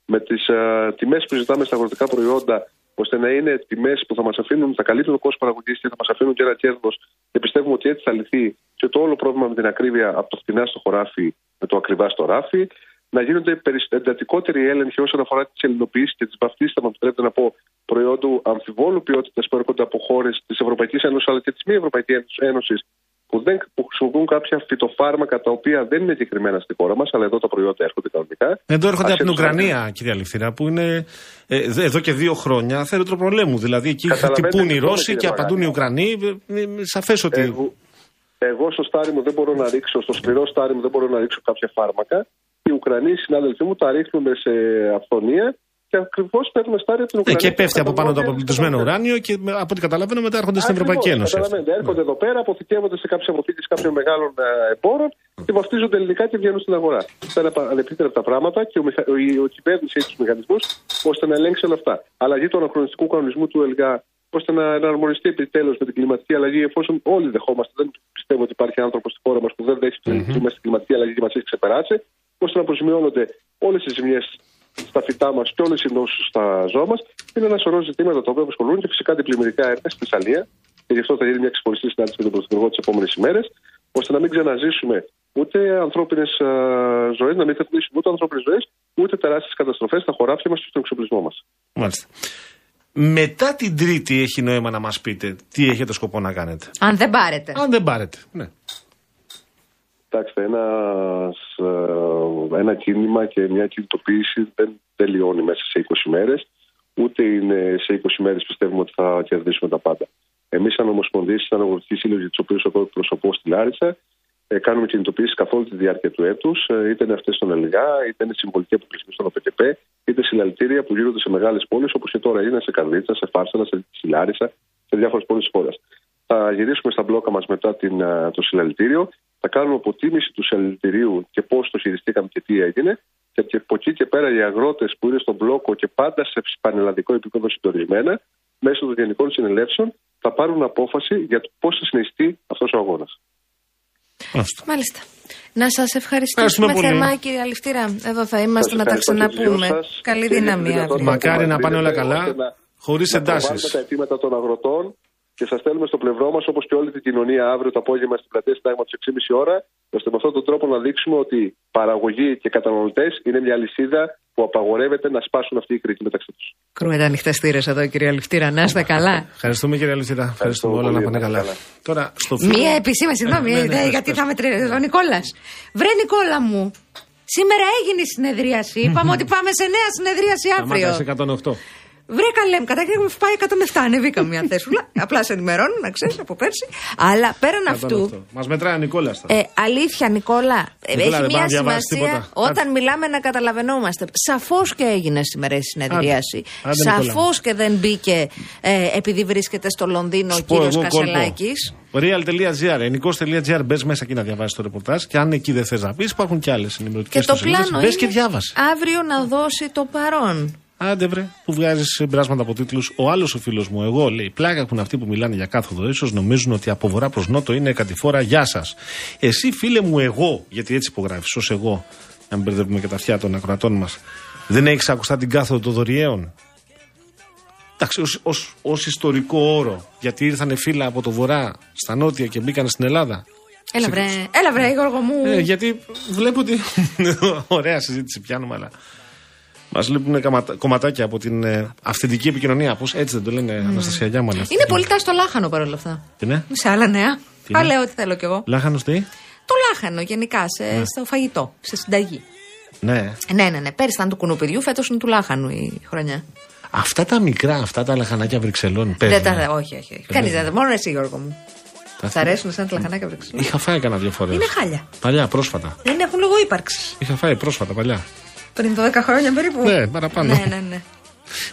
με τις τιμές που ζητάμε στα αγροτικά προϊόντα, ώστε να είναι τιμές που θα μας αφήνουν, θα καλύπτουν το κόστο παραγωγής και θα μας αφήνουν και ένα κέρδος. Και πιστεύουμε ότι έτσι θα λυθεί και το όλο πρόβλημα με την ακρίβεια από το φτηνά στο χωράφι με το ακριβά στο ράφι. Να γίνονται περισ- εντατικότεροι έλεγχοι όσον αφορά τις ελληνοποιήσεις και τις βαφτίσεις, θα μου επιτρέπετε να πω, προϊόντου αμφιβόλου ποιότητας που έρχονται από χώρες της Ευρωπαϊκής Ένωσης αλλά και της μη Ευρωπαϊκής Ένωσης που, δεν, που χρησιμοποιούν κάποια φυτοφάρμακα τα οποία δεν είναι εγκεκριμένα στη χώρα μας, αλλά εδώ τα προϊόντα έρχονται κανονικά. Εδώ έρχονται Ας από την έτσι Ουκρανία, κυρία Λευθύρα, που είναι ε, δε- εδώ και δύο χρόνια θέατρο προλέμου. Δηλαδή εκεί Καταλαβαίνετε, χτυπούν οι λοιπόν, Ρώσοι κύριε και απαντούν οι Μαγάλη. Ουκρανοί. Ε, ε, Σαφές ότι. Εγώ, εγώ στο στάρι μου δεν μπορώ να ρίξω, στο σκληρό στάρι μου δεν μπορώ να ρίξω κάποια φάρμακα. Οι Ουκρανοί συνάδελφοί μου τα ρίχνουν σε αυθονία και ακριβώς παίρνουν στάρι από την Ε, Ουκρανία. και πέφτει από πάνω το καταναλώνουν αποπλητισμένο στο ουράνιο και με- από ό,τι καταλαβαίνω μετά έρχονται στην Ακριβώς, Ευρωπαϊκή Ένωση. Καταλαβαίνετε, έρχονται εδώ πέρα, αποθηκεύονται σε κάποια αποθήκη κάποιων μεγάλων ε, εμπόρων και βαφτίζονται ελληνικά και βγαίνουν στην αγορά. Αυτά είναι πα- ανεπίτρεπτα πράγματα και ο, μηχα... ο, η- ο κυβέρνηση έχει τους μηχανισμούς ώστε να ελέγξει όλα αυτά. Αλλαγή του αναχρονιστικού κανονισμού του ΕΛΓΑ ώστε να εναρμονιστεί επιτέλους με την κλιματική αλλαγή, εφόσον όλοι δεχόμαστε. Δεν πιστεύω ότι υπάρχει άνθρωπος στη χώρα μας που δεν δέχεται mm-hmm. μέσα στην κλιματική αλλαγή και μας έχει ξεπεράσει, ώστε να προσημειώνονται όλες οι ζημιές στα φυτά μας και όλες οι νόσου στα ζώα μας. Είναι ένα σωρό ζητήματα τα οποία απασχολούν και φυσικά την πλημμυρικά έργα στη Θεσσαλία. Και γι' αυτό θα γίνει μια ξεχωριστή συνάντηση με τον Πρωθυπουργό τις επόμενες ημέρες, ώστε να μην ξαναζήσουμε ούτε ανθρώπινες ζωές, να μην θετήσουμε ούτε ανθρώπινες ζωές, ούτε τεράστιες καταστροφές στα χωράφια μας και στον εξοπλισμό μας. Μάλιστα. Μετά την Τρίτη έχει νόημα να μας πείτε τι έχετε σκοπό να κάνετε. Αν δεν πάρετε. Αν δεν πάρετε. Ναι. Κοιτάξτε, ένας, ε, ένα κίνημα και μια κινητοποίηση δεν τελειώνει μέσα σε 20 μέρες. Ούτε είναι σε 20 μέρες πιστεύουμε ότι θα κερδίσουμε τα πάντα. Εμείς σαν Ομοσπονδίες, σαν αγροτική σύλλογη, τους οποίους εγώ εκπροσωπώ στη Λάρισα, ε, κάνουμε κινητοποίηση καθ' όλη τη διάρκεια του έτους, είτε είναι αυτές στον ΕΛΓΑ, είτε είναι συμβολική αποκλεισμή στον ΟΠΕΤΕΠ, είτε συλλαλητήρια που γίνονται σε μεγάλες πόλεις όπως και τώρα είναι σε Καρδίτσα, σε Φάρσαλα, σε στη Λάρισα, σε διάφορες πόλεις της χώρας. Θα γυρίσουμε στα μπλόκα μας μετά την, α, το συλλαλητήριο, θα κάνουμε αποτίμηση του συλλαλητηρίου και πώς το χειριστήκαμε και τι έγινε. Και, και από εκεί και πέρα οι αγρότες που είναι στον μπλόκο και πάντα σε πανελλαδικό επίπεδο συντονισμένα, μέσω των γενικών συνελεύσεων, θα πάρουν απόφαση για το πώς θα συνεχιστεί αυτός ο αγώνας. Μάλιστα. Μάλιστα. Να σας ευχαριστήσουμε Ευχαριστούμε πολύ. θερμά, κύριε Αληφτήρα. Εδώ θα είμαστε Σας να τα ευχαριστώ και τους δυο ξαναπούμε. σας. Καλή Και δύναμη για την αύριο. δυνατότητα Μακάρι που να μας πάνε όλα δίνετε, καλά, ώστε να- χωρίς να εντάσεις. προβάλλουμε τα αιτήματα των αγροτών και σας στέλνουμε στο πλευρό μας όπως και όλη την κοινωνία αύριο το απόγευμα στην πλατεία συντάγματος 6.30 ώρα, ώστε με αυτόν τον τρόπο να δείξουμε ότι παραγωγή και καταναλωτές είναι μια λυσίδα που απαγορεύεται να σπάσουν αυτή η κρίκη μεταξύ τους. Κρούεται ανοιχτές θύρες εδώ, κύριε Αληφτήρα. Να είστε καλά. Ευχαριστούμε κύριε Αληθήρα. Ευχαριστούμε όλα πολύ, να πάνε να καλά. είστε καλά. Τώρα στο φίλο. Μία επισήμανση, συγγνώμη, Ναι, ναι, ε, πες, γιατί πες. θα με τρελαίνει. Ο Νικόλας. Βρε Νικόλα μου. Σήμερα έγινε η συνεδρίαση. Είπαμε ότι πάμε σε νέα συνεδρίαση αύριο. Σταμάτα σε 108. Βρε καλέ μου, καταρχήν έχουμε πάει 107. Ανεβήκαμε μια θέσουλα. Απλά σε ενημερώνω, να ξέρεις από πέρσι. Αλλά πέραν αυτού, Μας μετράει ο Νικόλα. ε, αλήθεια, Νικόλα, ε, Νικόλα, έχει δεν πάει μια να διαβάσεις σημασία τίποτα. όταν Άντε. μιλάμε να καταλαβαίνόμαστε. Σαφώς και έγινε σήμερα η συνεδρίαση. Άντε. Άντε, Νικόλα Σαφώς και δεν μπήκε ε, επειδή βρίσκεται στο Λονδίνο ο κύριος Κασελάκης. Real.gr, ενικό.gr, μπες μέσα εκεί να διαβάσεις το ρεπορτάζ. Και αν εκεί δεν θες να πεις, υπάρχουν και άλλες ενημερωτικές Και το πλάνο Μπες είναι και διάβασες. αύριο να δώσει το παρόν. Άντε βρε, που βγάζεις συμπεράσματα από τίτλους. Ο άλλος ο φίλος μου, εγώ λέει: Πλάκα έχουν αυτοί που μιλάνε για κάθοδο ίσως νομίζουν ότι από βορρά προς νότο είναι κατηφόρα. Γεια σας. Εσύ, φίλε μου, εγώ, γιατί έτσι υπογράφεις, ως εγώ, να μην μπερδεύουμε και τα αυτιά των ακροατών μας, δεν έχεις ακουστά την κάθοδο των δωριαίων. Εντάξει, ως, ως, ως ιστορικό όρο, γιατί ήρθανε φύλλα από το βορρά στα νότια και μπήκαν στην Ελλάδα. Έλα βρε, έλα βρε Γιώργο μου. Ε, γιατί βλέπω ότι. Ωραία συζήτηση πιάνουμε, αλλά. Μας λείπουν καματα- κομματάκια από την ε, αυθεντική επικοινωνία. Πώς έτσι δεν το λένε, Αναστασιαγιά μου. αλλά Είναι πολύ τάση το λάχανο παρόλα αυτά. Τι είναι, Σε άλλα νέα. Τι Α, είναι; λέω ό,τι θέλω κι εγώ. Λάχανος τι; Το λάχανο γενικά σε, στο φαγητό, σε συνταγή. Ναι. Ναι, ναι, ναι. Πέρυσι ήταν του κουνουπιδιού, φέτος είναι του λάχανου η χρονιά. Αυτά τα μικρά, αυτά τα λαχανάκια Βρυξελών. Δεν παίζουν. τα. Όχι, όχι. όχι. Κανείς δεν. Μόνο εσύ, Γιώργο μου. Τα Σ' αρέσουν σαν τα λαχανάκια βρεξιλού. Είχα φάει κανένα δύο φορές. Είναι χάλια. Παλιά, πρόσφατα. Δεν έχουν λόγο ύπαρξης. Είχα φάει πρόσφατα, παλιά. Πριν 12 χρόνια περίπου. Ναι, παραπάνω. Ναι, ναι, ναι.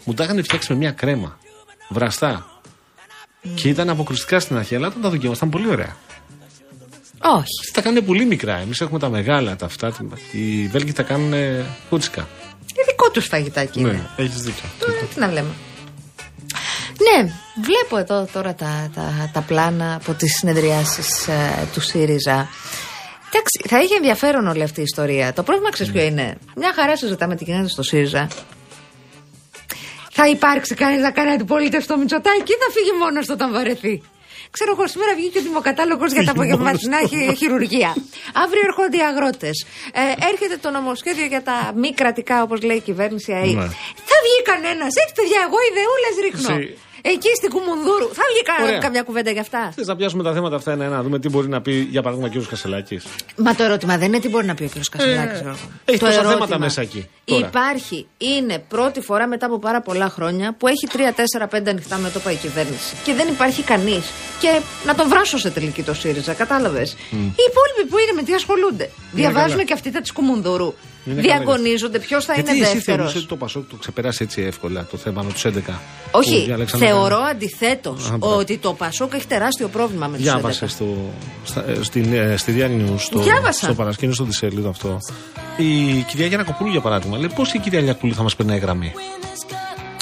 Μου τα είχαν φτιάξει με μια κρέμα. Βραστά. Και ήταν αποκριστικά στην αρχή, αλλά όταν τα δοκιμάσταν πολύ ωραία. Όχι. Τα κάνουν πολύ μικρά. Εμείς έχουμε τα μεγάλα, τα αυτά. Οι Βέλγοι τα κάνουν κούτσικα. Είναι δικό τους φαγητάκι. Ναι, είναι. έχεις δίκιο. Ε, Τι να λέμε. Ναι, βλέπω εδώ τώρα τα, τα, τα πλάνα από τις συνεδριάσεις ε, του ΣΥΡΙΖΑ. Εντάξει, θα είχε ενδιαφέρον όλη αυτή η ιστορία. Το πρόβλημα ξέρεις ποιο είναι; Μια χαρά συζητάμε την κοινότητα στο ΣΥΡΙΖΑ. Θα υπάρξει κανείς να κάνει αντιπολίτευση στο Μητσοτάκι ή θα φύγει μόνος του όταν βαρεθεί; Ξέρω εγώ, σήμερα βγήκε ο δημοκατάλογος για τα απογευματινά χει- χειρουργία. Αύριο έρχονται οι αγρότες. Ε, έρχεται το νομοσχέδιο για τα μη κρατικά, όπως λέει η κυβέρνηση ΑΕΗ. Ναι. Θα βγει κανένας. Έτσι, παιδιά, εγώ ιδεούλες ρίχνω. Εσύ- Εκεί στην Κουμουνδούρου. Θα βγει κα- Ωραία. καμιά κουβέντα για αυτά. Θες να πιάσουμε τα θέματα αυτά ένα-ένα, να δούμε τι μπορεί να πει για παράδειγμα ο κ. Κασελάκης. Μα το ερώτημα δεν είναι τι μπορεί να πει ο κ. Κασελάκης. Ε, έχει τόσα θέματα μέσα εκεί, τώρα. Υπάρχει, είναι πρώτη φορά μετά από πάρα πολλά χρόνια που έχει 3-4-5 ανοιχτά μέτωπα η κυβέρνηση. Και δεν υπάρχει κανείς. Και να τον βράσω σε τελική το ΣΥΡΙΖΑ, κατάλαβες. Οι υπόλοιποι που είναι με τι ασχολούνται. Διαβάζουν καλά. και αυτοί τα της Κουμουνδούρου. Είναι Διαγωνίζονται ποιος θα Γιατί είναι εσύ δεύτερος; θεωρούσε ότι το Πασόκ το ξεπεράσει έτσι εύκολα το θέμα με τους 11. που Όχι, διάλεξαν να θεωρώ κάνουν. αντιθέτως Α, μπράβο. ότι το Πασόκ έχει τεράστιο πρόβλημα με τους Διάβασες στο, στα, ε, στην, ε, στη Diario News, στο, Διάβασα. στο παρασκήνιο, στο δισέλιδο αυτό. Η κυρία Γιάννα Κοπούλου, για παράδειγμα, λέει πώς η κυρία Λιακούλη θα μας περνάει γραμμή;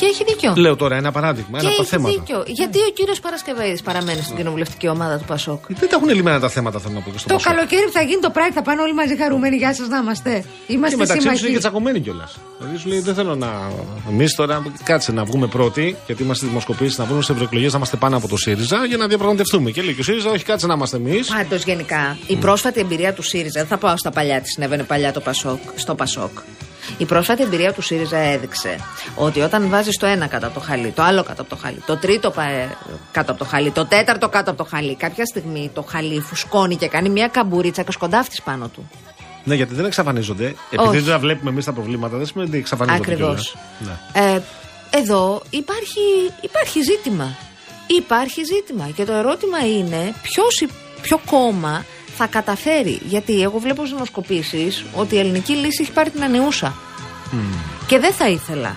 Και έχει δίκιο. Λέω τώρα ένα παράδειγμα, Και ένα από τα έχει θέματα. δίκιο. Γιατί ο κύριος Παρασκευαίδης παραμένει στην κοινοβουλευτική ομάδα του Πασόκ; Δεν τα έχουν λυμμένα τα θέματα, θέλω να πω και στο Το Πασόκ. καλοκαίρι που θα γίνει το Pride θα πάνε όλοι μαζί χαρούμενοι. Γεια σας να είμαστε. Και Είμαστε μεταξύ τους είναι σύμμαχοι. και τσακωμένοι κιόλας. Δηλαδή σου λέει: Δεν θέλω να. Εμείς τώρα κάτσε να βγούμε πρώτοι, γιατί είμαστε δημοσκοπήσεις, να βγούμε στις ευρωεκλογές να είμαστε πάνω από το ΣΥΡΙΖΑ για να διαπραγματευτούμε. Και λέει και ο ΣΥΡΙΖΑ: Όχι, κάτσε να είμαστε εμείς. Πάντως γενικά, η πρόσφατη εμπειρία του ΣΥΡΙΖΑ, δεν θα πάω στα παλιά τι συνέβαινε παλιά το Πασόκ, στο Πασόκ. Η πρόσφατη εμπειρία του ΣΥΡΙΖΑ έδειξε ότι όταν βάζεις το ένα κάτω από το χαλί, το άλλο κάτω από το χαλί, το τρίτο πα- ε, κάτω από το χαλί, το τέταρτο κάτω από το χαλί, κάποια στιγμή το χαλί φουσκώνει και κάνει μια καμπουρίτσα και σκοντάφτει πάνω του. Ναι, γιατί δεν εξαφανίζονται. Επειδή Όχι. δεν τα βλέπουμε εμείς τα προβλήματα, δεν σημαίνει ότι εξαφανίζονται Ακριβώς. κιόλας. Ναι. Ε, εδώ υπάρχει, υπάρχει ζήτημα. Υπάρχει ζήτημα. Και το ερώτημα είναι ποιος, ποιο κόμμα θα καταφέρει. Γιατί εγώ βλέπω στις δημοσκοπήσεις ότι η ελληνική λύση έχει πάρει την ανιούσα. Και δεν θα ήθελα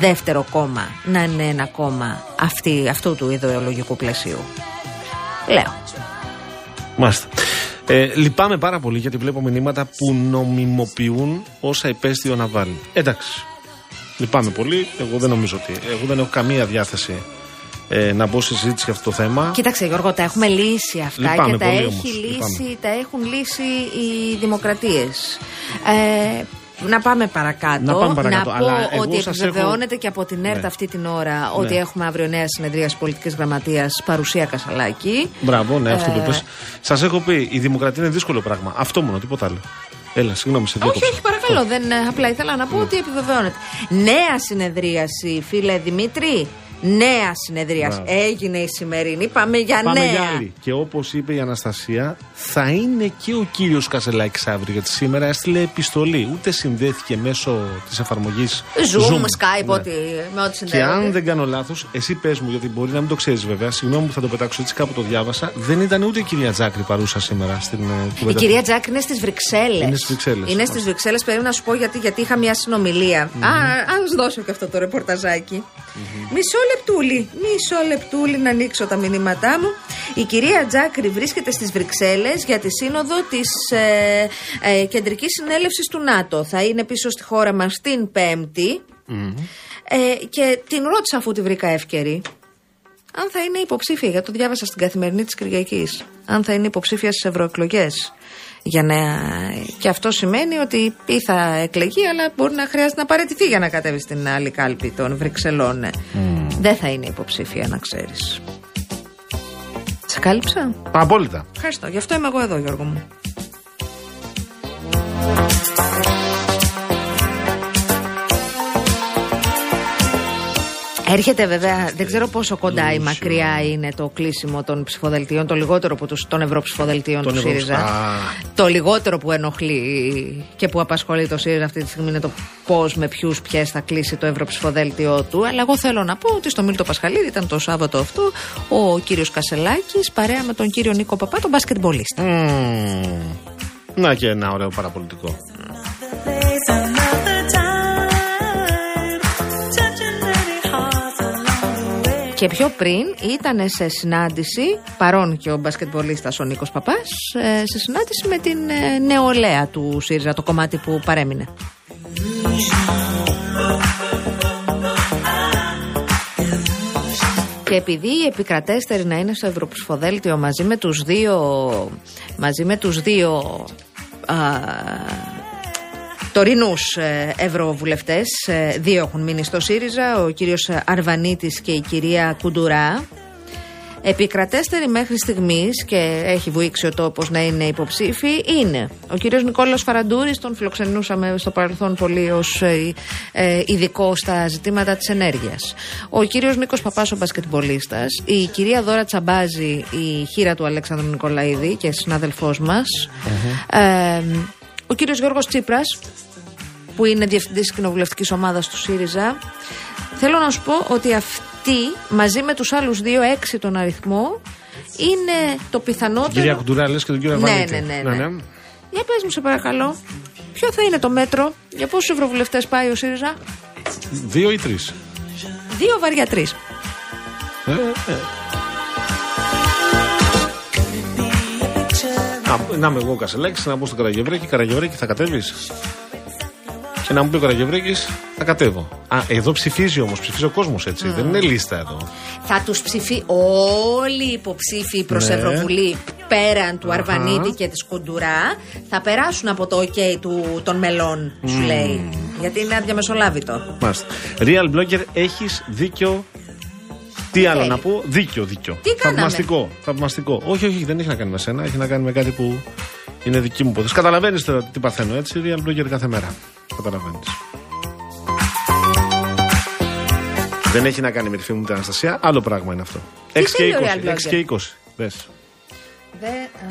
δεύτερο κόμμα να είναι ένα κόμμα αυτή, αυτού του ιδεολογικού πλαισίου. Λέω. Μάλιστα. Ε, λυπάμαι πάρα πολύ γιατί βλέπω μηνύματα που νομιμοποιούν όσα υπέστη ο Ναβάλνη. Εντάξει. Λυπάμαι πολύ. Εγώ δεν νομίζω ότι. Εγώ δεν έχω καμία διάθεση ε, να μπω σε συζήτηση για αυτό το θέμα. Κοίταξε Γιώργο, τα έχουμε λύσει αυτά Λυπάμαι και τα, πολύ έχει όμως, λύσει, λυπάμαι. τα έχουν λύσει οι δημοκρατίες. Ε, να πάμε παρακάτω. Να πάμε παρακάτω, πω αλλά εγώ ότι σας επιβεβαιώνεται έχω- και από την ΕΡΤ Ναι. αυτή την ώρα ότι Ναι. έχουμε αύριο νέα συνεδρία πολιτικής γραμματείας παρουσία Κασαλάκη. Μπράβο, ναι, αυτό που Ε, είπες. Σας έχω πει, η δημοκρατία είναι δύσκολο πράγμα. Αυτό μόνο, τίποτα άλλο. Έλα, συγγνώμη, σε Όχι, διέκοψα. όχι, παρακαλώ. Δεν, ε, απλά ήθελα να πω ότι επιβεβαιώνεται. Νέα συνεδρίαση, φίλε Δημήτρη. Νέα συνεδρίαση. Μπράβο. Έγινε η σημερινή. Πάμε για Πάμε νέα. για άλλη. Και όπως είπε η Αναστασία, θα είναι και ο κύριος Κασελάκη αύριο. Γιατί σήμερα έστειλε επιστολή. Ούτε συνδέθηκε μέσω της εφαρμογής Zoom, Skype, ό,τι, με ό,τι Και συνδέονται. αν δεν κάνω λάθος, εσύ πες μου, γιατί μπορεί να μην το ξέρεις βέβαια. Συγγνώμη που θα το πετάξω έτσι, κάπου το διάβασα. Δεν ήταν ούτε η κυρία Τζάκρη παρούσα σήμερα στην ε, Η κουβέντα. κυρία Τζάκ είναι στις Βρυξέλλες. Είναι στις Βρυξέλλες. Είναι στις Βρυξέλλες. Περίμενα να σου πω γιατί, γιατί είχα μια συνομιλία. Α, ας δώσω και αυτό το ρεπορταζάκι. Μισό λεπτούλι. Μισό λεπτούλι να ανοίξω τα μηνύματά μου. Η κυρία Τζάκρη βρίσκεται στις Βρυξέλλες για τη σύνοδο της ε, ε, Κεντρικής Συνέλευσης του ΝΑΤΟ. Θα είναι πίσω στη χώρα μας την Πέμπτη. Ε, και την ρώτησα αφού τη βρήκα εύκαιρη αν θα είναι υποψήφια, γιατί το διάβασα στην καθημερινή της Κυριακής. Αν θα είναι υποψήφια στις ευρωεκλογές. Για να... Και αυτό σημαίνει ότι ή θα εκλεγεί, αλλά μπορεί να χρειάζεται να παραιτηθεί για να κατέβει στην άλλη κάλπη των Βρυξελών. Δεν θα είναι υποψήφια, να ξέρεις. Σε κάλυψα. Απόλυτα. Ευχαριστώ. Γι' αυτό είμαι εγώ εδώ, Γιώργο μου. Έρχεται βέβαια, δεν ξέρω πόσο κοντά ή μακριά είναι το κλείσιμο των ψηφοδελτίων, το λιγότερο που τους, των ευρωψηφοδελτίων Των του ευρώ- ΣΥΡΙΖΑ. Α. Το λιγότερο που ενοχλεί και που απασχολεί το ΣΥΡΙΖΑ αυτή τη στιγμή είναι το πώς, με ποιους, ποιες θα κλείσει το ευρωψηφοδέλτιό του. Αλλά εγώ θέλω να πω ότι στο Μίλτο Πασχαλίδη ήταν το Σάββατο αυτό ο κύριος Κασελάκης παρέα με τον κύριο Νίκο Παπά, τον μπασκετμπολίστα. Μμμ. Να και ένα ωραίο παραπολιτικό. Και πιο πριν ήταν σε συνάντηση, παρόν και ο μπασκετμπολίστας ο Νίκος Παπάς, ε, σε συνάντηση με την ε, νεολαία του ΣΥΡΙΖΑ, το κομμάτι που παρέμεινε. Και επειδή οι επικρατέστεροι να είναι στο Ευρωψηφοδέλτιο μαζί με τους δύο, μαζί με τους δύο α, τωρινούς ε, ευρωβουλευτές, ε, δύο έχουν μείνει στο ΣΥΡΙΖΑ, ο κύριος Αρβανίτης και η κυρία Κουντουρά, Επικρατέστεροι μέχρι στιγμής και έχει βουήξει ο τόπος να είναι υποψήφοι είναι ο κύριος Νικόλαο Φαραντούρης, τον φιλοξενούσαμε στο παρελθόν πολύ ως ε, ειδικό στα ζητήματα της ενέργειας. Ο κύριος Νίκος Παπάς, ο μπασκετμπολίστας. Η κυρία Δώρα Τσαμπάζη, η χείρα του Αλέξανδρου Νικολαίδη και συνάδελφός μας. Ε, ο κύριος Γιώργος Τσίπρας, που είναι διευθυντής κοινοβουλευτικής ομάδας του ΣΥΡΙΖΑ. Θέλω να σου πω ότι αυτή μαζί με τους άλλους δύο, έξι τον αριθμό, είναι το πιθανότερο. Κυρία Κουντουρά, λες και τον κύριο Ναι, Αβανίτη. ναι, ναι, ναι. Για πες μου σε παρακαλώ, ποιο θα είναι το μέτρο, για πόσους ευρωβουλευτές πάει ο ΣΥΡΙΖΑ, Δύο ή τρεις. δύο βαριά τρεις. Ε, Να, να είμαι εγώ ο Κασελάκης, να μπω στο Καραγευρέκι. Καραγευρέκι θα κατέβεις. Και να μου πει ο Καραγευρέκης, θα κατέβω. Α, εδώ ψηφίζει όμως, ψηφίζει ο κόσμος έτσι. Δεν είναι λίστα εδώ. Θα τους ψηφί όλοι οι υποψήφοι προς Ναι. Ευρωβουλή πέραν του Αχα. Αρβανίτη και της Κουντουρά θα περάσουν από το ok του, των μελών, σου λέει. Γιατί είναι αδιαμεσολάβητο. Μάλιστα. Real blogger, έχεις δίκιο. Τι άλλο θέλει; να πω, δίκιο, δίκιο. Τι κάναμε; Θαυμαστικό, θαυμαστικό. Όχι, όχι, δεν έχει να κάνει με σένα, έχει να κάνει με κάτι που είναι δική μου υπόθεση. Καταλαβαίνεις τώρα τι παθαίνω, έτσι. Real blogger κάθε μέρα. Καταλαβαίνεις. Δεν έχει να κάνει με τη φίλη μου την Αναστασία, άλλο πράγμα είναι αυτό. Τι 6 θέλει ο και real 20. 6 blogger? και 20. Δες. Δε, α.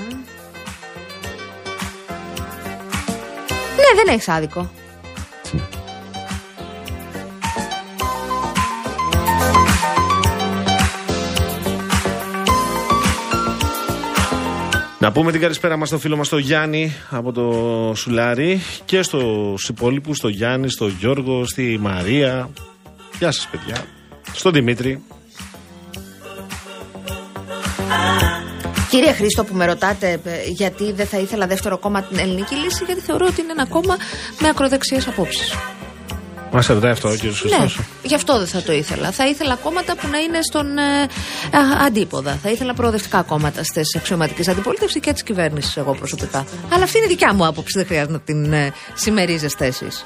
Ναι, δεν έχεις άδικο. Να πούμε την καλησπέρα μας στο φίλο μας τον Γιάννη από το Σουλάρι και στους υπόλοιπους, στο Γιάννη, στο Γιώργο, στη Μαρία. Γεια σας παιδιά. Στον Δημήτρη. Κύριε Χρήστο, που με ρωτάτε ε, γιατί δεν θα ήθελα δεύτερο κόμμα την ελληνική λύση, γιατί θεωρώ ότι είναι ένα κόμμα με ακροδεξιές απόψεις. Μας ρωτάει αυτό ο κύριος Ναι, Χριστός. γι' αυτό δεν θα το ήθελα. Θα ήθελα κόμματα που να είναι στον ε, α, αντίποδα. Θα ήθελα προοδευτικά κόμματα στις αξιωματικές αντιπολίτευσης και της κυβέρνησης, εγώ προσωπικά. Αλλά αυτή είναι η δικιά μου άποψη, δεν χρειάζεται να την ε, συμμερίζεστε εσείς.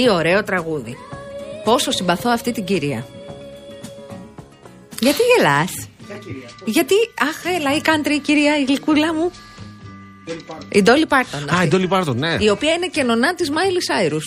Τι ωραίο τραγούδι. Πόσο συμπαθώ αυτή την κυρία. Γιατί γελάς; Γιατί, αχ, έλα, η country κυρία, η γλυκούλα μου. Η Ντόλι Πάρτον. Α, η Ντόλι Πάρτον, ναι. Η οποία είναι και νονά της Μάιλι Σάιρους.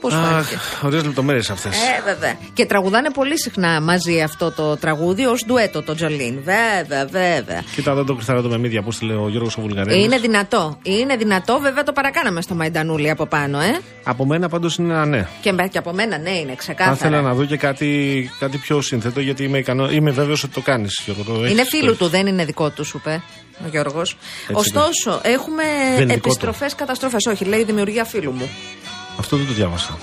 Πώς φάνηκε. Ωραίες λεπτομέρειες αυτές. Ε, βέβαια. Και τραγουδάνε πολύ συχνά μαζί αυτό το τραγούδι ως ντουέτο το Jolene. Βέβαια, βέβαια. Κοίτα εδώ το κριθαρότο με μύδια, πώς λέει ο Γιώργος ο Βουλγαρέλης. Είναι δυνατό. Είναι δυνατό, βέβαια το παρακάναμε στο Μαϊντανούλη από πάνω, ε. Από μένα πάντως είναι ένα ναι. Και, και από μένα, ναι, είναι Θα ξεκάθαρα. ήθελα να δω και κάτι, κάτι πιο σύνθετο γιατί είμαι, ικανό, είμαι βέβαιος ότι το κάνεις. Είναι φίλου του, δεν είναι δικό του, σου είπε ο Γιώργος. Ωστόσο, έχουμε Δεν είναι δικό του. επιστροφές, καταστροφές. Όχι, λέει δημιουργία φίλου μου. Αυτό δεν το διάβασα.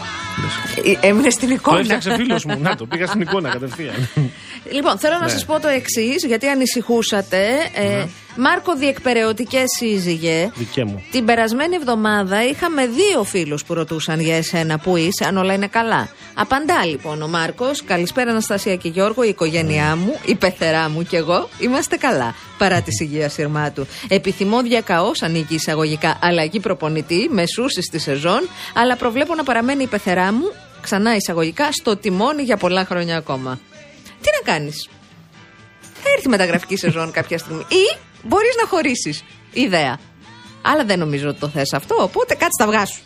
Ε, Έμεινε στην Το εικόνα. έφτιαξε φίλος μου. Να το πήγα στην εικόνα κατευθείαν. Λοιπόν, θέλω να Ναι. σας πω το εξής, γιατί ανησυχούσατε. Ε, Μάρκο, διεκπαιρεωτικές σύζυγε. Δικέ μου. Την περασμένη εβδομάδα είχαμε δύο φίλους που ρωτούσαν για εσένα που είσαι, αν όλα είναι καλά; Απαντά λοιπόν ο Μάρκος, καλησπέρα Αναστασία και Γιώργο, η οικογένειά μου, η πεθερά μου και εγώ, είμαστε καλά. Παρά τη υγεία σειρμά του. Επιθυμώ διακαώς, ανήκει εισαγωγικά, αλλαγή προπονητή, μεσούση στη σεζόν, αλλά προβλέπω να παραμένει η πεθερά μου, ξανά εισαγωγικά, στο τιμόνι για πολλά χρόνια ακόμα. Τι να κάνεις; Θα έρθει μεταγραφική σεζόν κάποια στιγμή. Ή μπορείς να χωρίσεις. Ιδέα. Αλλά δεν νομίζω ότι το θες αυτό, οπότε κάτσε τα αυγά σου.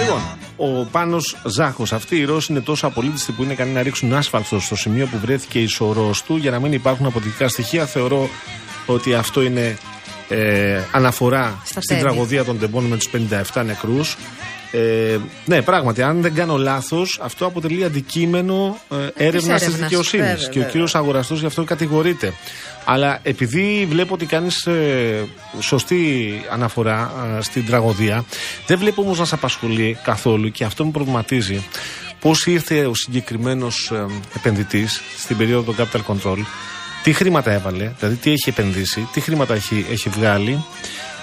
Λοιπόν, ο Πάνος Ζάχος, αυτοί οι Ρώσοι είναι τόσο απολύτιστοι που είναι ικανοί να ρίξουν άσφαλτο στο σημείο που βρέθηκε η σωρός του για να μην υπάρχουν αποδεικτικά στοιχεία. Θεωρώ ότι αυτό είναι ε, αναφορά Στα στην τέλη. τραγωδία των τεμπών με τους 57 νεκρούς. Ε, ναι, πράγματι, αν δεν κάνω λάθος, αυτό αποτελεί αντικείμενο ε, έρευνας της έρευνας, δικαιοσύνης. βέβαια, Και ο βέβαια. κύριος Αγοραστός γι' αυτό κατηγορείται. Αλλά επειδή βλέπω ότι κάνεις σωστή αναφορά ε, στην τραγωδία, δεν βλέπω όμως να σε απασχολεί καθόλου και αυτό με προβληματίζει. Πώς ήρθε ο συγκεκριμένος επενδυτής στην περίοδο των Capital Control, τι χρήματα έβαλε, δηλαδή τι έχει επενδύσει, τι χρήματα έχει, έχει βγάλει.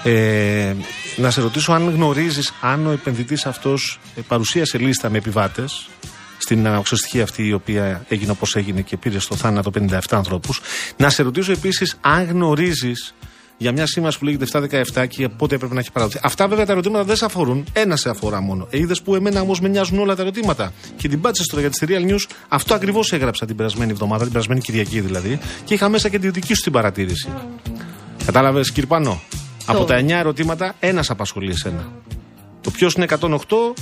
Ε, να σε ρωτήσω αν γνωρίζεις αν ο επενδυτής αυτός ε, παρουσίασε λίστα με επιβάτες στην αναοξοστοιχεία αυτή η οποία έγινε όπως έγινε και πήρε στο θάνατο 57 ανθρώπους. Να σε ρωτήσω επίσης αν γνωρίζεις για μια σήμανση που λέγεται 717 και πότε έπρεπε να έχει παραδοθεί. Αυτά βέβαια τα ερωτήματα δεν σε αφορούν. Ένα σε αφορά μόνο. Ε, Είδες που εμένα όμως με νοιάζουν όλα τα ερωτήματα. Και την πάτησε τώρα για τη Serial News. Αυτό ακριβώς έγραψα την περασμένη εβδομάδα, την περασμένη Κυριακή δηλαδή. Και είχα μέσα και τη δική σου την παρατήρηση. Κατάλαβες, Κυρπανό. Από τα 9 ερωτήματα, ένας απασχολεί εσένα. Το ποιος είναι 108,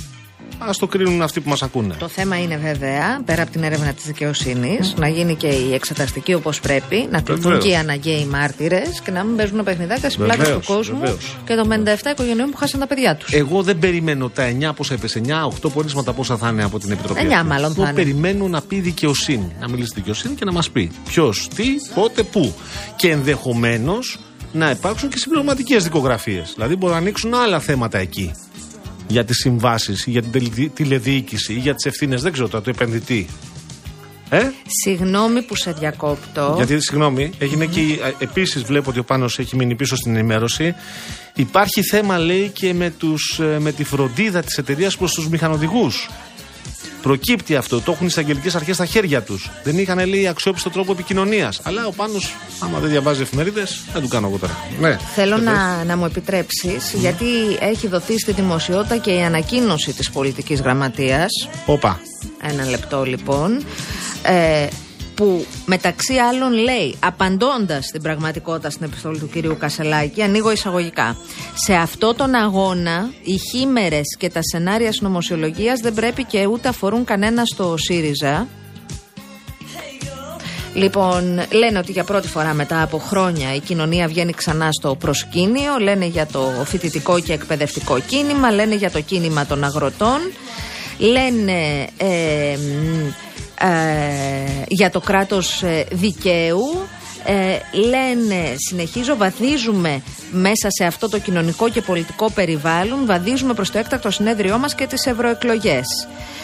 ας το κρίνουν αυτοί που μας ακούνε. Το θέμα είναι βέβαια, πέρα από την έρευνα της δικαιοσύνης, να γίνει και η εξεταστική όπως πρέπει, να κληθούν Βεβαίως. και οι αναγκαίοι μάρτυρες και να μην παίζουν παιχνιδάκια στις πλάτε του Βεβαίως, κόσμου βεβαίως. και των 57 οικογενειών που χάσαν τα παιδιά τους. Εγώ δεν περιμένω τα 9, πόσα έπεσε, 9, 8 πόρισματα πόσα θα είναι από την Επιτροπή. 9 αυτή. μάλλον θα Εγώ είναι. περιμένω να πει δικαιοσύνη. Να μιλήσει δικαιοσύνη και να μας πει ποιος, τι, πότε, πού. Και ενδεχομένως να υπάρξουν και συμπληρωματικές δικογραφίες. Δηλαδή μπορούν να ανοίξουν άλλα θέματα εκεί. Για τις συμβάσεις, για την τελε- τηλεδιοίκηση ή για τις ευθύνες, δεν ξέρω τώρα, του επενδυτή. Ε; Συγγνώμη που σε διακόπτω. Γιατί, συγγνώμη, έγινε και. Επίσης, βλέπω ότι ο Πάνος έχει μείνει πίσω στην ενημέρωση. Υπάρχει θέμα, λέει, και με, τους, ε, με τη φροντίδα της εταιρείας προς τους μηχανοδηγούς. Προκύπτει αυτό. Το έχουν οι εισαγγελικές αρχές στα χέρια τους. Δεν είχαν, λέει, αξιόπιστο τρόπο επικοινωνίας. Αλλά ο Πάνος, άμα δεν διαβάζει εφημερίδες, δεν του κάνω εγώ τώρα. Ναι. Θέλω Και πες. να, να μου επιτρέψεις, γιατί έχει δοθεί στη δημοσιότητα και η ανακοίνωση της πολιτικής γραμματείας. Όπα. Ένα λεπτό λοιπόν. Ε, που μεταξύ άλλων λέει, απαντώντας στην πραγματικότητα στην επιστολή του κυρίου Κασελάκη, ανοίγω εισαγωγικά. Σε αυτό τον αγώνα, οι χήμερες και τα σενάρια συνωμοσιολογίας δεν πρέπει και ούτε αφορούν κανένα στο ΣΥΡΙΖΑ. Λοιπόν, λένε ότι για πρώτη φορά μετά από χρόνια η κοινωνία βγαίνει ξανά στο προσκήνιο. Λένε για το φοιτητικό και εκπαιδευτικό κίνημα. Λένε για το κίνημα των αγροτών. Λένε ε, μ, ε, για το κράτος ε, δικαίου. Ε, λένε, συνεχίζω, βαδίζουμε μέσα σε αυτό το κοινωνικό και πολιτικό περιβάλλον, βαδίζουμε προς το έκτακτο συνέδριό μας και τις ευρωεκλογές.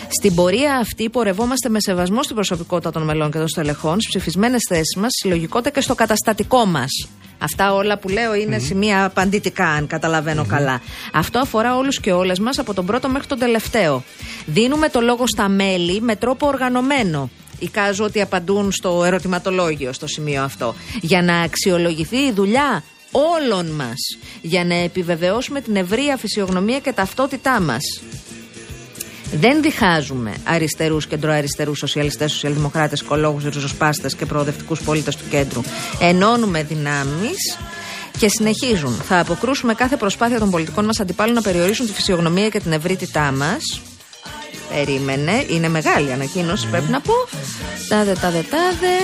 Στην πορεία αυτή πορευόμαστε με σεβασμό στην προσωπικότητα των μελών και των στελεχών, στις ψηφισμένες θέσεις μας, στη λογικότητα και στο καταστατικό μας. Αυτά όλα που λέω είναι σημεία απαντητικά, αν καταλαβαίνω καλά. Αυτό αφορά όλους και όλες μας από τον πρώτο μέχρι τον τελευταίο. Δίνουμε το λόγο στα μέλη με τρόπο οργανωμένο. Εικάζω ότι απαντούν στο ερωτηματολόγιο στο σημείο αυτό. Για να αξιολογηθεί η δουλειά όλων μας. Για να επιβεβαιώσουμε την ευρεία φυσιογνωμία και ταυτότητά μας. Δεν διχάζουμε αριστερούς, κεντροαριστερούς, σοσιαλιστές, σοσιαλδημοκράτες, οικολόγους, ριζοσπάστες και προοδευτικούς πολίτες του κέντρου. Ενώνουμε δυνάμεις και συνεχίζουν. Θα αποκρούσουμε κάθε προσπάθεια των πολιτικών μας αντιπάλων να περιορίσουν τη φυσιογνωμία και την ευρύτητά μας. Περίμενε, είναι μεγάλη ανακοίνωση, πρέπει να πω. Τάδε, τάδε, τάδε.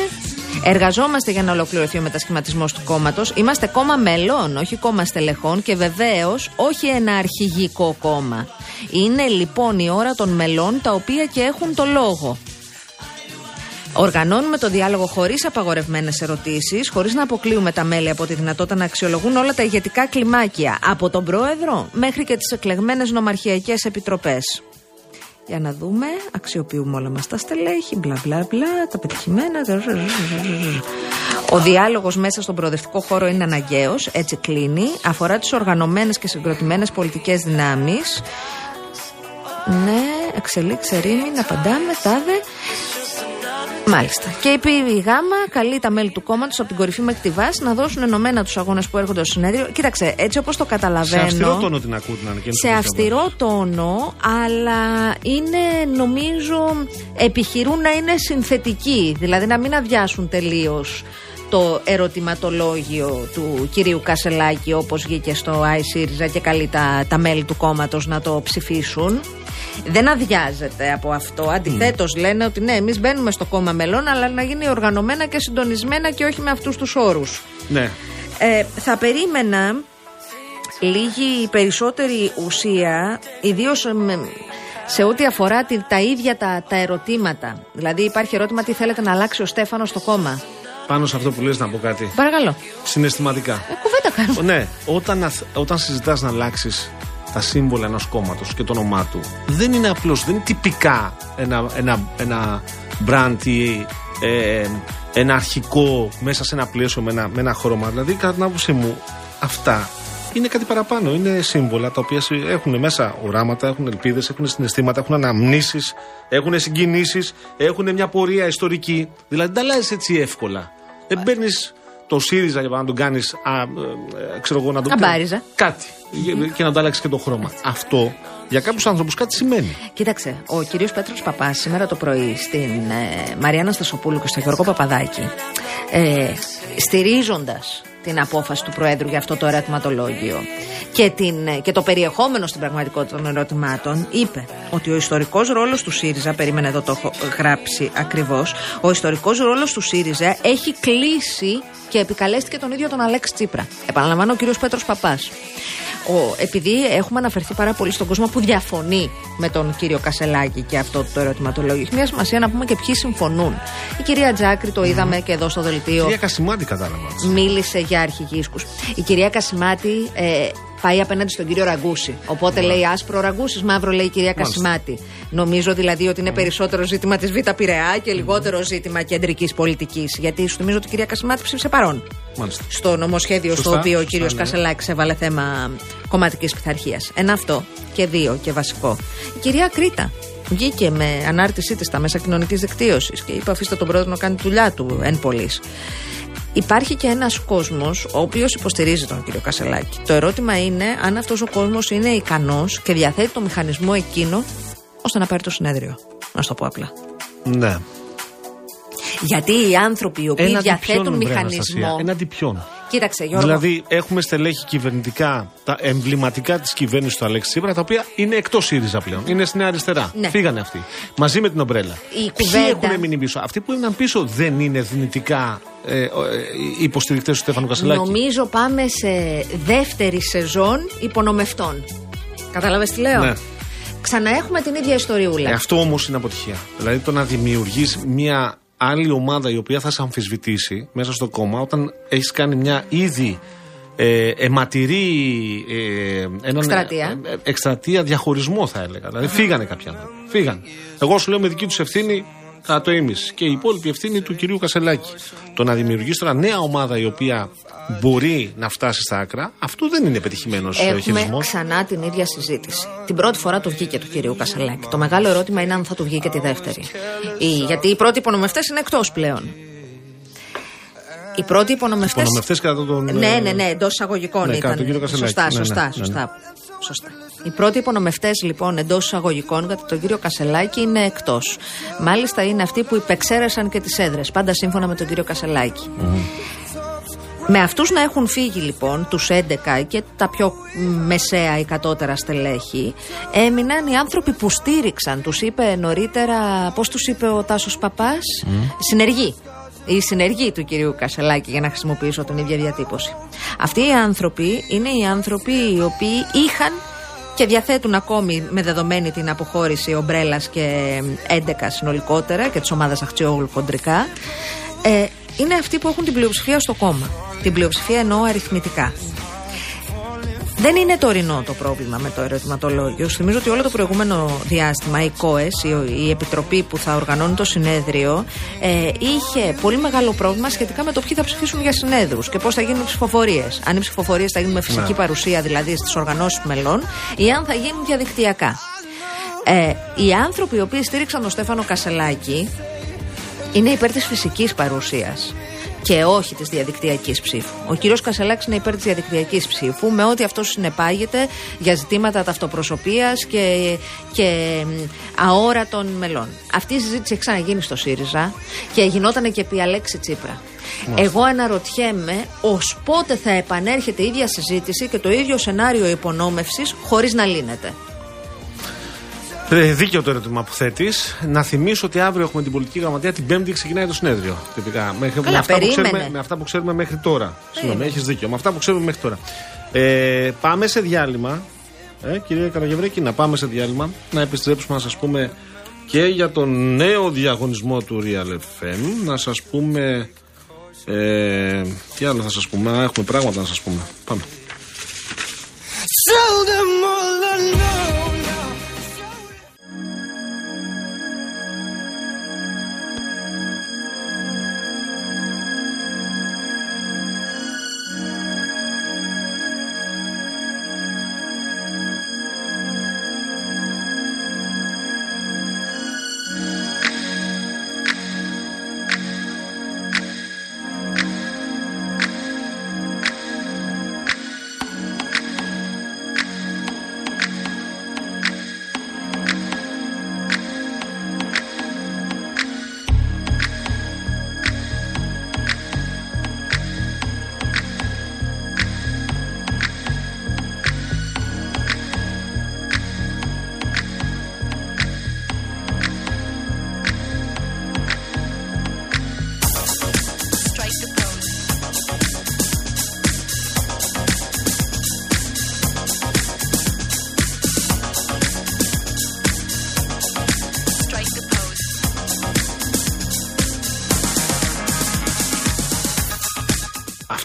Εργαζόμαστε για να ολοκληρωθεί ο μετασχηματισμός του κόμματος. Είμαστε κόμμα μελών, όχι κόμμα στελεχών και βεβαίως όχι ένα αρχηγικό κόμμα. Είναι λοιπόν η ώρα των μελών τα οποία και έχουν το λόγο. Οργανώνουμε το διάλογο χωρίς απαγορευμένες ερωτήσεις, χωρίς να αποκλείουμε τα μέλη από τη δυνατότητα να αξιολογούν όλα τα ηγετικά κλιμάκια, από τον πρόεδρο μέχρι και τις εκλεγμένες νομαρχιακές επιτροπές. Για να δούμε, αξιοποιούμε όλα μας τα στελέχη, μπλα μπλα μπλα, τα πετυχημένα. Ο διάλογος μέσα στον προοδευτικό χώρο είναι αναγκαίος, έτσι κλείνει. Αφορά τις οργανωμένες και συγκροτημένες πολιτικές δυνάμεις. Ναι, εξελίξει ερήμην, απαντάμε, τάδε. Μάλιστα. Και είπε η ΓΑΜΑ, καλεί τα μέλη του κόμματος από την κορυφή μέχρι τη βάση να δώσουν ενωμένα τους αγώνες που έρχονται στο συνέδριο. Κοίταξε, έτσι όπως το καταλαβαίνω. Σε αυστηρό τόνο την ακούω την ανακοίνωση. Σε αυστηρό τόνο, αλλά είναι νομίζω επιχειρούν να είναι συνθετικοί. Δηλαδή να μην αδειάσουν τελείως το ερωτηματολόγιο του κυρίου Κασελάκη όπως βγήκε στο iSeries και καλεί τα, τα μέλη του κόμματος να το ψηφίσουν. Δεν αδειάζεται από αυτό. Αντιθέτως, λένε ότι ναι, εμείς μπαίνουμε στο κόμμα μελών, αλλά να γίνει οργανωμένα και συντονισμένα και όχι με αυτούς τους όρους. Ναι. Ε, θα περίμενα λίγη περισσότερη ουσία, ιδίως σε ό,τι αφορά τη- τα ίδια τα, τα ερωτήματα. Δηλαδή, υπάρχει ερώτημα τι θέλετε να αλλάξει ο Στέφανος στο κόμμα. Πάνω σε αυτό που λες να πω κάτι. Παρακαλώ. Συναισθηματικά. Ε, κουβέντα κάνουμε. Ναι, όταν, αθ- όταν συζητάς να αλλάξεις τα σύμβολα ενός κόμματος και το όνομά του, δεν είναι απλώς, δεν είναι τυπικά ένα, ένα, ένα brand ή ε, ένα αρχικό μέσα σε ένα πλαίσιο με ένα, με ένα χρώμα. Δηλαδή, κατά την άποψή μου, αυτά είναι κάτι παραπάνω. Είναι σύμβολα τα οποία συ- έχουν μέσα οράματα, έχουν ελπίδες, έχουν συναισθήματα, έχουν αναμνήσεις, έχουν συγκινήσεις, έχουν μια πορεία ιστορική. Δηλαδή, δεν τα αλλάζεις έτσι εύκολα. Δεν παίρνεις το ΣΥΡΙΖΑ για να τον κάνεις. Ξέρω εγώ να τον Αμπάριζα. Κάτι. Και να το άλλαξει και το χρώμα. Αυτό για κάποιους ανθρώπου κάτι σημαίνει. Κοίταξε, ο κύριος Πέτρος Παπάς σήμερα το πρωί στην ε, Μαριάννα Στασοπούλου και στο Γιώργο Παπαδάκη, ε, στηρίζοντας την απόφαση του Προέδρου για αυτό το ερωτηματολόγιο και, την, ε, και το περιεχόμενο στην πραγματικότητα των ερωτημάτων, είπε ότι ο ιστορικός ρόλος του ΣΥΡΙΖΑ, περίμενε εδώ το έχω γράψει ακριβώς, ο ιστορικός ρόλος του ΣΥΡΙΖΑ έχει κλείσει και επικαλέστηκε τον ίδιο τον Αλέξη Τσίπρα. Επαναλαμβάνω, ο κύριος Πέτρος Παπάς. Ο, επειδή έχουμε αναφερθεί πάρα πολύ στον κόσμο που διαφωνεί με τον κύριο Κασελάκη και αυτό το ερωτηματολόγιο, έχει μια σημασία να πούμε και ποιοι συμφωνούν. Η κυρία Τζάκρη, το είδαμε και εδώ στο δελτίο, Κυρία Κασιμάτη κατάλαβα. μίλησε για αρχηγίσκους. Η κυρία Κασιμάτη ε, πάει απέναντι στον κύριο Ραγκούση. Οπότε λέει άσπρο Ραγκούσης, μαύρο λέει η κυρία Κασιμάτη. Νομίζω δηλαδή ότι είναι περισσότερο ζήτημα της Β' Πειραιά και λιγότερο ζήτημα κεντρικής πολιτικής. Γιατί σου θυμίζω ότι η κυρία Κασιμάτη ψήφισε παρόν Μάλιστα. στο νομοσχέδιο στο Σωστά, οποίο ο σωστά, κύριο ναι. Κασελάκης έβαλε θέμα κομματικής πειθαρχίας. Ένα αυτό. Και δύο και βασικό. Η κυρία Κρήτα βγήκε με ανάρτησή της στα μέσα κοινωνικής δικτύωσης και είπε: Αφήστε τον πρόεδρο να κάνει τη δουλειά του εν πωλής». Υπάρχει και ένας κόσμος ο οποίος υποστηρίζει τον κύριο Κασελάκη. Το ερώτημα είναι αν αυτός ο κόσμος είναι ικανός και διαθέτει το μηχανισμό εκείνο ώστε να πάρει το συνέδριο. Να σου το πω απλά. Ναι. Γιατί οι άνθρωποι οι οποίοι Έναντι διαθέτουν ποιον, βρε, μηχανισμό. Αναστασία, Έναντι ποιον; Κοίταξε, Γιώργο. Δηλαδή, έχουμε στελέχη κυβερνητικά, τα εμβληματικά της κυβέρνησης του Αλέξη Τσίπρα, τα οποία είναι εκτός ΣΥΡΙΖΑ πλέον. Είναι στην αριστερά. Ναι. Φύγανε αυτοί. Μαζί με την ομπρέλα. Η Ποιοι κουβέντα- έχουν μείνει πίσω; Αυτοί που έμειναν πίσω δεν είναι δυνητικά ε, ε, οι υποστηρικτές του Στέφανου Κασελάκη. Νομίζω πάμε σε δεύτερη σεζόν υπονομευτών. Κατάλαβες τι λέω; Ναι. Ξαναέχουμε την ίδια ιστοριούλα. Ε, αυτό όμως είναι αποτυχία. Δηλαδή το να δημιουργείς μια άλλη ομάδα η οποία θα σε αμφισβητήσει μέσα στο κόμμα όταν έχεις κάνει μια ήδη ε, αιματηρή ε, έναν, Εκστρατεία. ε, ε, εκστρατεία διαχωρισμό θα έλεγα. Δηλαδή φύγανε κάποιοι άνθρωποι. Φύγανε. Εγώ σου λέω με δική τους ευθύνη κατά το ίμιση. Και η υπόλοιπη ευθύνη του κυρίου Κασελάκη. Το να δημιουργήσει τώρα νέα ομάδα η οποία μπορεί να φτάσει στα άκρα, αυτό δεν είναι πετυχημένος Έχουμε χειρισμό. ξανά την ίδια συζήτηση. Την πρώτη φορά του βγήκε του κυρίου Κασελάκη. Το μεγάλο ερώτημα είναι αν θα του βγει και τη δεύτερη. Η- γιατί οι πρώτοι υπονομευτές είναι εκτός πλέον. Οι πρώτοι υπονομευτέ. Υπονομευτές κατά τον. Ναι, ναι, ναι, εντός εισαγωγικών Ναι, ήταν. κατά τον κύριο Κασελάκη. Σωστά, Ναι, ναι, σωστά, ναι, ναι. σωστά. Σωστά. Οι πρώτοι υπονομευτές λοιπόν εντός εισαγωγικών κατά τον κύριο Κασελάκη είναι εκτός. Μάλιστα είναι αυτοί που υπεξαίρεσαν και τις έδρες. Πάντα σύμφωνα με τον κύριο Κασελάκη. Με αυτούς να έχουν φύγει λοιπόν τους 11 και τα πιο μεσαία ή κατώτερα στελέχη έμειναν οι άνθρωποι που στήριξαν. Τους είπε νωρίτερα, πώς τους είπε ο Τάσος Παπάς, συνεργοί. Η συνεργοί του κυρίου Κασελάκη για να χρησιμοποιήσω την ίδια διατύπωση. Αυτοί οι άνθρωποι είναι οι άνθρωποι οι οποίοι είχαν και διαθέτουν ακόμη με δεδομένη την αποχώρηση ομπρέλας και 11 συνολικότερα και της ομάδας Αχτσιόγλου χοντρικά ε, είναι αυτοί που έχουν την πλειοψηφία στο κόμμα. Την πλειοψηφία εννοώ αριθμητικά. Δεν είναι τωρινό το πρόβλημα με το ερωτηματολόγιο. Σου Θυμίζω ότι όλο το προηγούμενο διάστημα η ΚΟΕΣ, η, η επιτροπή που θα οργανώνει το συνέδριο, ε, είχε πολύ μεγάλο πρόβλημα σχετικά με το ποιοι θα ψηφίσουν για συνέδρου και πώς θα γίνουν οι ψηφοφορίες. Αν οι ψηφοφορίες θα γίνουν με φυσική Ναι. παρουσία, δηλαδή στις οργανώσεις μελών, ή αν θα γίνουν διαδικτυακά. Ε, οι άνθρωποι οι οποίοι στήριξαν τον Στέφανο Κασελάκη είναι υπέρ της φυσικής παρουσίας και όχι της διαδικτυακής ψήφου. Ο κύριος Κασελάκης είναι υπέρ της διαδικτυακής ψήφου με ό,τι αυτό συνεπάγεται για ζητήματα ταυτοπροσωπείας και, και μ, αόρατων μελών. Αυτή η συζήτηση έχει ξαναγίνει στο ΣΥΡΙΖΑ και γινόταν και επί Αλέξη Τσίπρα. Μάλιστα. Εγώ αναρωτιέμαι ως πότε θα επανέρχεται η ίδια συζήτηση και το ίδιο σενάριο υπονόμευσης χωρίς να λύνεται. Ε, δίκαιο το ερώτημα που θέτεις. Να θυμίσω ότι αύριο έχουμε την πολιτική γραμματεία, την Πέμπτη ξεκινάει το συνέδριο. Τυπικά. Μέχρι, Καλά, με, αυτά που περίμενε. ξέρουμε, με αυτά που ξέρουμε μέχρι τώρα. Συγγνώμη, Περίμενε. έχεις δίκιο. Με αυτά που ξέρουμε μέχρι τώρα. Ε, πάμε σε διάλειμμα. Ε, κύριε Καραγευρέκη, να πάμε σε διάλειμμα. Να επιστρέψουμε να σας πούμε και για τον νέο διαγωνισμό του Real FM. Να σας πούμε. Ε, τι άλλο θα σας πούμε. Α, Έχουμε πράγματα να σας πούμε. Πάμε.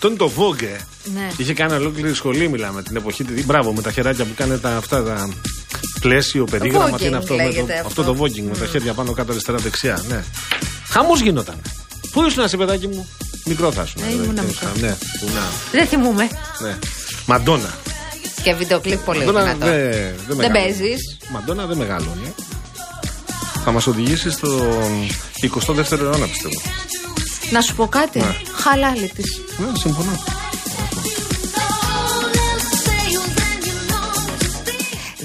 Αυτό είναι το Vogue. ε. Ναι. Είχε κάνει ολόκληρη σχολή, μιλάμε την εποχή. τη- Μπράβο, με τα χεράκια που κάνει τα, αυτά τα πλαίσιο, περίγραμμα. Voguing Τι είναι αυτό, με το, λέγεται αυτό. αυτό. το voguing με τα χέρια πάνω κάτω αριστερά-δεξιά. Ναι. Χαμός γινόταν. Πού ήσουν εσύ, παιδάκι μου, μικρό θα ήσουν. Ε, ε, ήμουνα ε, μικρό. Ναι, που να, Δεν θυμούμε. ναι. Μαντόνα. Και βίντεο κλιπ πολύ Μαντόνα δυνατό. δεν Δεν μεγαλώνει. παίζεις. Μαντόνα δεν μεγαλώνει. Θα μας οδηγήσεις στον 22ο αιώνα, πιστεύω. Να σου πω κάτι. Ναι. Χαλάλη της. Ναι, συμφωνώ.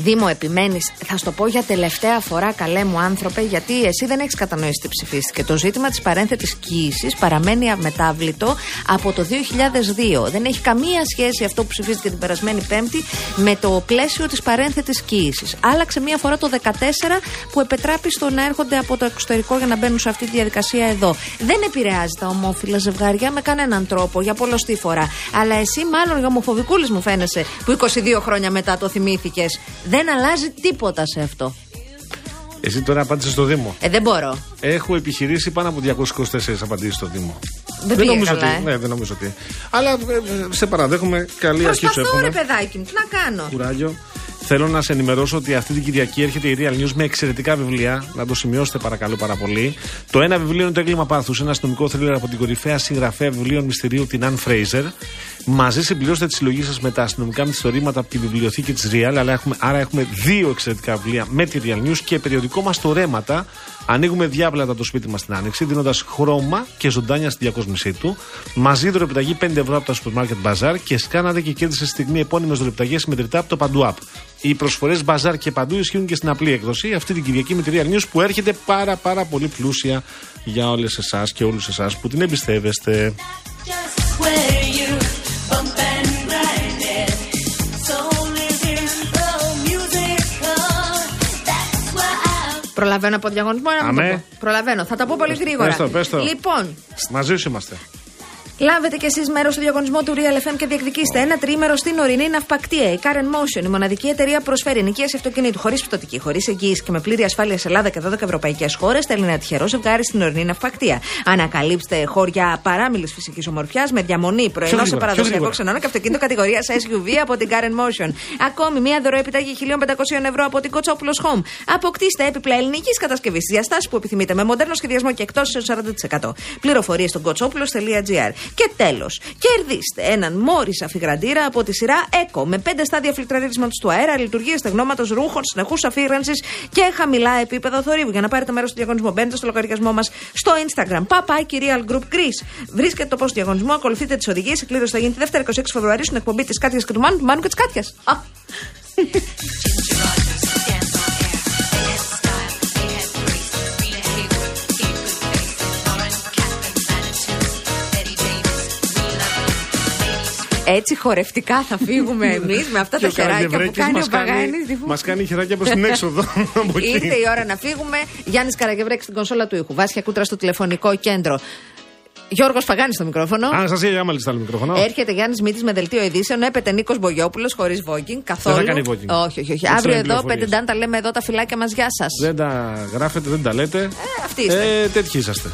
Δήμο, επιμένεις. Θα σου το πω για τελευταία φορά, καλέ μου άνθρωπε, γιατί εσύ δεν έχεις κατανοήσει τι ψηφίστηκε. Το ζήτημα της παρένθετης κοίησης παραμένει αμετάβλητο από το 2002. Δεν έχει καμία σχέση αυτό που ψηφίστηκε την περασμένη Πέμπτη με το πλαίσιο της παρένθετης κοίησης. Άλλαξε μία φορά το 2014 που επετράπη στο να έρχονται από το εξωτερικό για να μπαίνουν σε αυτή τη διαδικασία εδώ. Δεν επηρεάζει τα ομόφυλα ζευγάρια με κανέναν τρόπο για πολλωστή φορά. Αλλά εσύ, μάλλον για ομοφοβικούλης μου φαίνεσαι, που 22 χρόνια μετά το θυμήθηκες. Δεν αλλάζει τίποτα σε αυτό. Εσύ τώρα απάντησες στο Δήμο. Ε, δεν μπορώ. Έχω επιχειρήσει πάνω από 224 απαντήσεις στο Δήμο. Δεν πήγε νομίζω καλά, ότι. ε. Ναι, δεν νομίζω ότι. Αλλά ε, ε, σε παραδέχομαι. Καλή αρχή σου Προσπαθώ, ρε εύχομαι. παιδάκι μου, τι να κάνω; Κουράγιο. Θέλω να σε ενημερώσω ότι αυτή την Κυριακή έρχεται η Real News με εξαιρετικά βιβλία. Να το σημειώσετε παρακαλώ πάρα πολύ. Το ένα βιβλίο είναι το Έγκλημα Πάθους, ένα αστυνομικό θρύλερ από την κορυφαία συγγραφέα βιβλίων μυστηρίου την Αν Fraser. Μαζί συμπληρώστε τη συλλογή σας με τα αστυνομικά μυθιστορήματα από τη βιβλιοθήκη της Real. Αλλά έχουμε, άρα έχουμε δύο εξαιρετικά βιβλία με τη Real News και περιοδικό μας το Ρέματα. Ανοίγουμε διάπλατα το σπίτι μας στην Άνοιξη, δίνοντας χρώμα και ζωντάνια στη διακόσμησή του. Μαζί δωρεπιταγή 5 ευρώ από το Supermarket Bazaar και σκάνατε και κέρδισε στιγμή επώνυμες δωρεπιταγές συμμετρητά από το Παντού App. Οι προσφορές Bazaar και Παντού ισχύουν και στην απλή έκδοση αυτή την Κυριακή με τη Real News που έρχεται πάρα πάρα πολύ πλούσια για όλες εσάς και όλους εσάς που την εμπιστεύεστε. Προλαβαίνω από διαγωνισμό να μην το Αμέ. πω. Προλαβαίνω. Θα τα πω πολύ γρήγορα. Πες το, πες το. Λοιπόν, Μαζί σου είμαστε. Λάβετε κι εσείς μέρος στο διαγωνισμό του Real FM και διεκδικήστε ένα τρίμερο στην ορεινή ναυπακτία. Η Karen Motion, η μοναδική εταιρεία που προσφέρει ενοικίαση αυτοκινήτου χωρίς πτωτική, χωρίς εγγύηση και με πλήρη ασφάλεια σε Ελλάδα και 12 ευρωπαϊκές χώρες, στέλνει ένα τυχερό ζευγάρι στην ορεινή ναυπακτία. Ανακαλύψτε χώρια παράμιλης φυσικής ομορφιάς με διαμονή πρωινό σε γρήγορα, πιο παραδοσιακό γρήγορα. ξενώνα και αυτοκίνητο κατηγορία SUV από την Karen Motion. Ακόμη μία δωροεπιταγή 1.500 ευρώ από την Κοτσόπουλος Home. Αποκτήστε έπιπλα ελληνικής κατασκευής στι διαστάσει που επιθυμείτε με μοντέρνο σχεδιασμό και εκτός 40%. Πληροφορίες στο kotsopoulos.gr. Και τέλος, κερδίστε έναν μόρις αφιγραντήρα από τη σειρά ECO με 5 στάδια φιλτραρίσματο του αέρα, λειτουργία στεγνώματος ρούχων, συνεχούς αφήγρανση και χαμηλά επίπεδα θορύβου. Για να πάρετε μέρος στο διαγωνισμό, μπαίνετε στο λογαριασμό μας στο Instagram. Παπάκι Real Group Greece. Βρίσκετε το πώ του διαγωνισμού, ακολουθείτε τις οδηγίες. Η κλήρωση θα γίνει τη Δευτέρα 26 Φεβρουαρίου στην εκπομπή της Κάτιας και του Μάνου, του Μάνου και της Κάτιας. Έτσι χορευτικά θα φύγουμε εμείς με αυτά τα χεράκια που κάνει ο Παγάνης. Μας κάνει χεράκια προς την έξοδο. από εκεί. Ήρθε η ώρα να φύγουμε. Γιάννης Καραγευρέκης στην κονσόλα του ήχου. Βάσια Κούτρα στο τηλεφωνικό κέντρο. Γιώργος Παγάνης στο μικρόφωνο. Αναστασία Γιάμαλη στα άλλο μικρόφωνο. Έρχεται Γιάννης Μήτης με δελτίο ειδήσεων. Έπεται Νίκος Μπογιόπουλος χωρίς voguing καθόλου. Δεν θα κάνει voguing. Όχι, όχι, όχι. Δεν Αύριο στέλνει εδώ, πληροφορίες. πέντε ντάν τα λέμε εδώ τα φυλάκια μας. Γεια σας. Δεν τα γράφετε, δεν τα λέτε. αυτοί είστε. Ε, τέτοιοι είσαστε.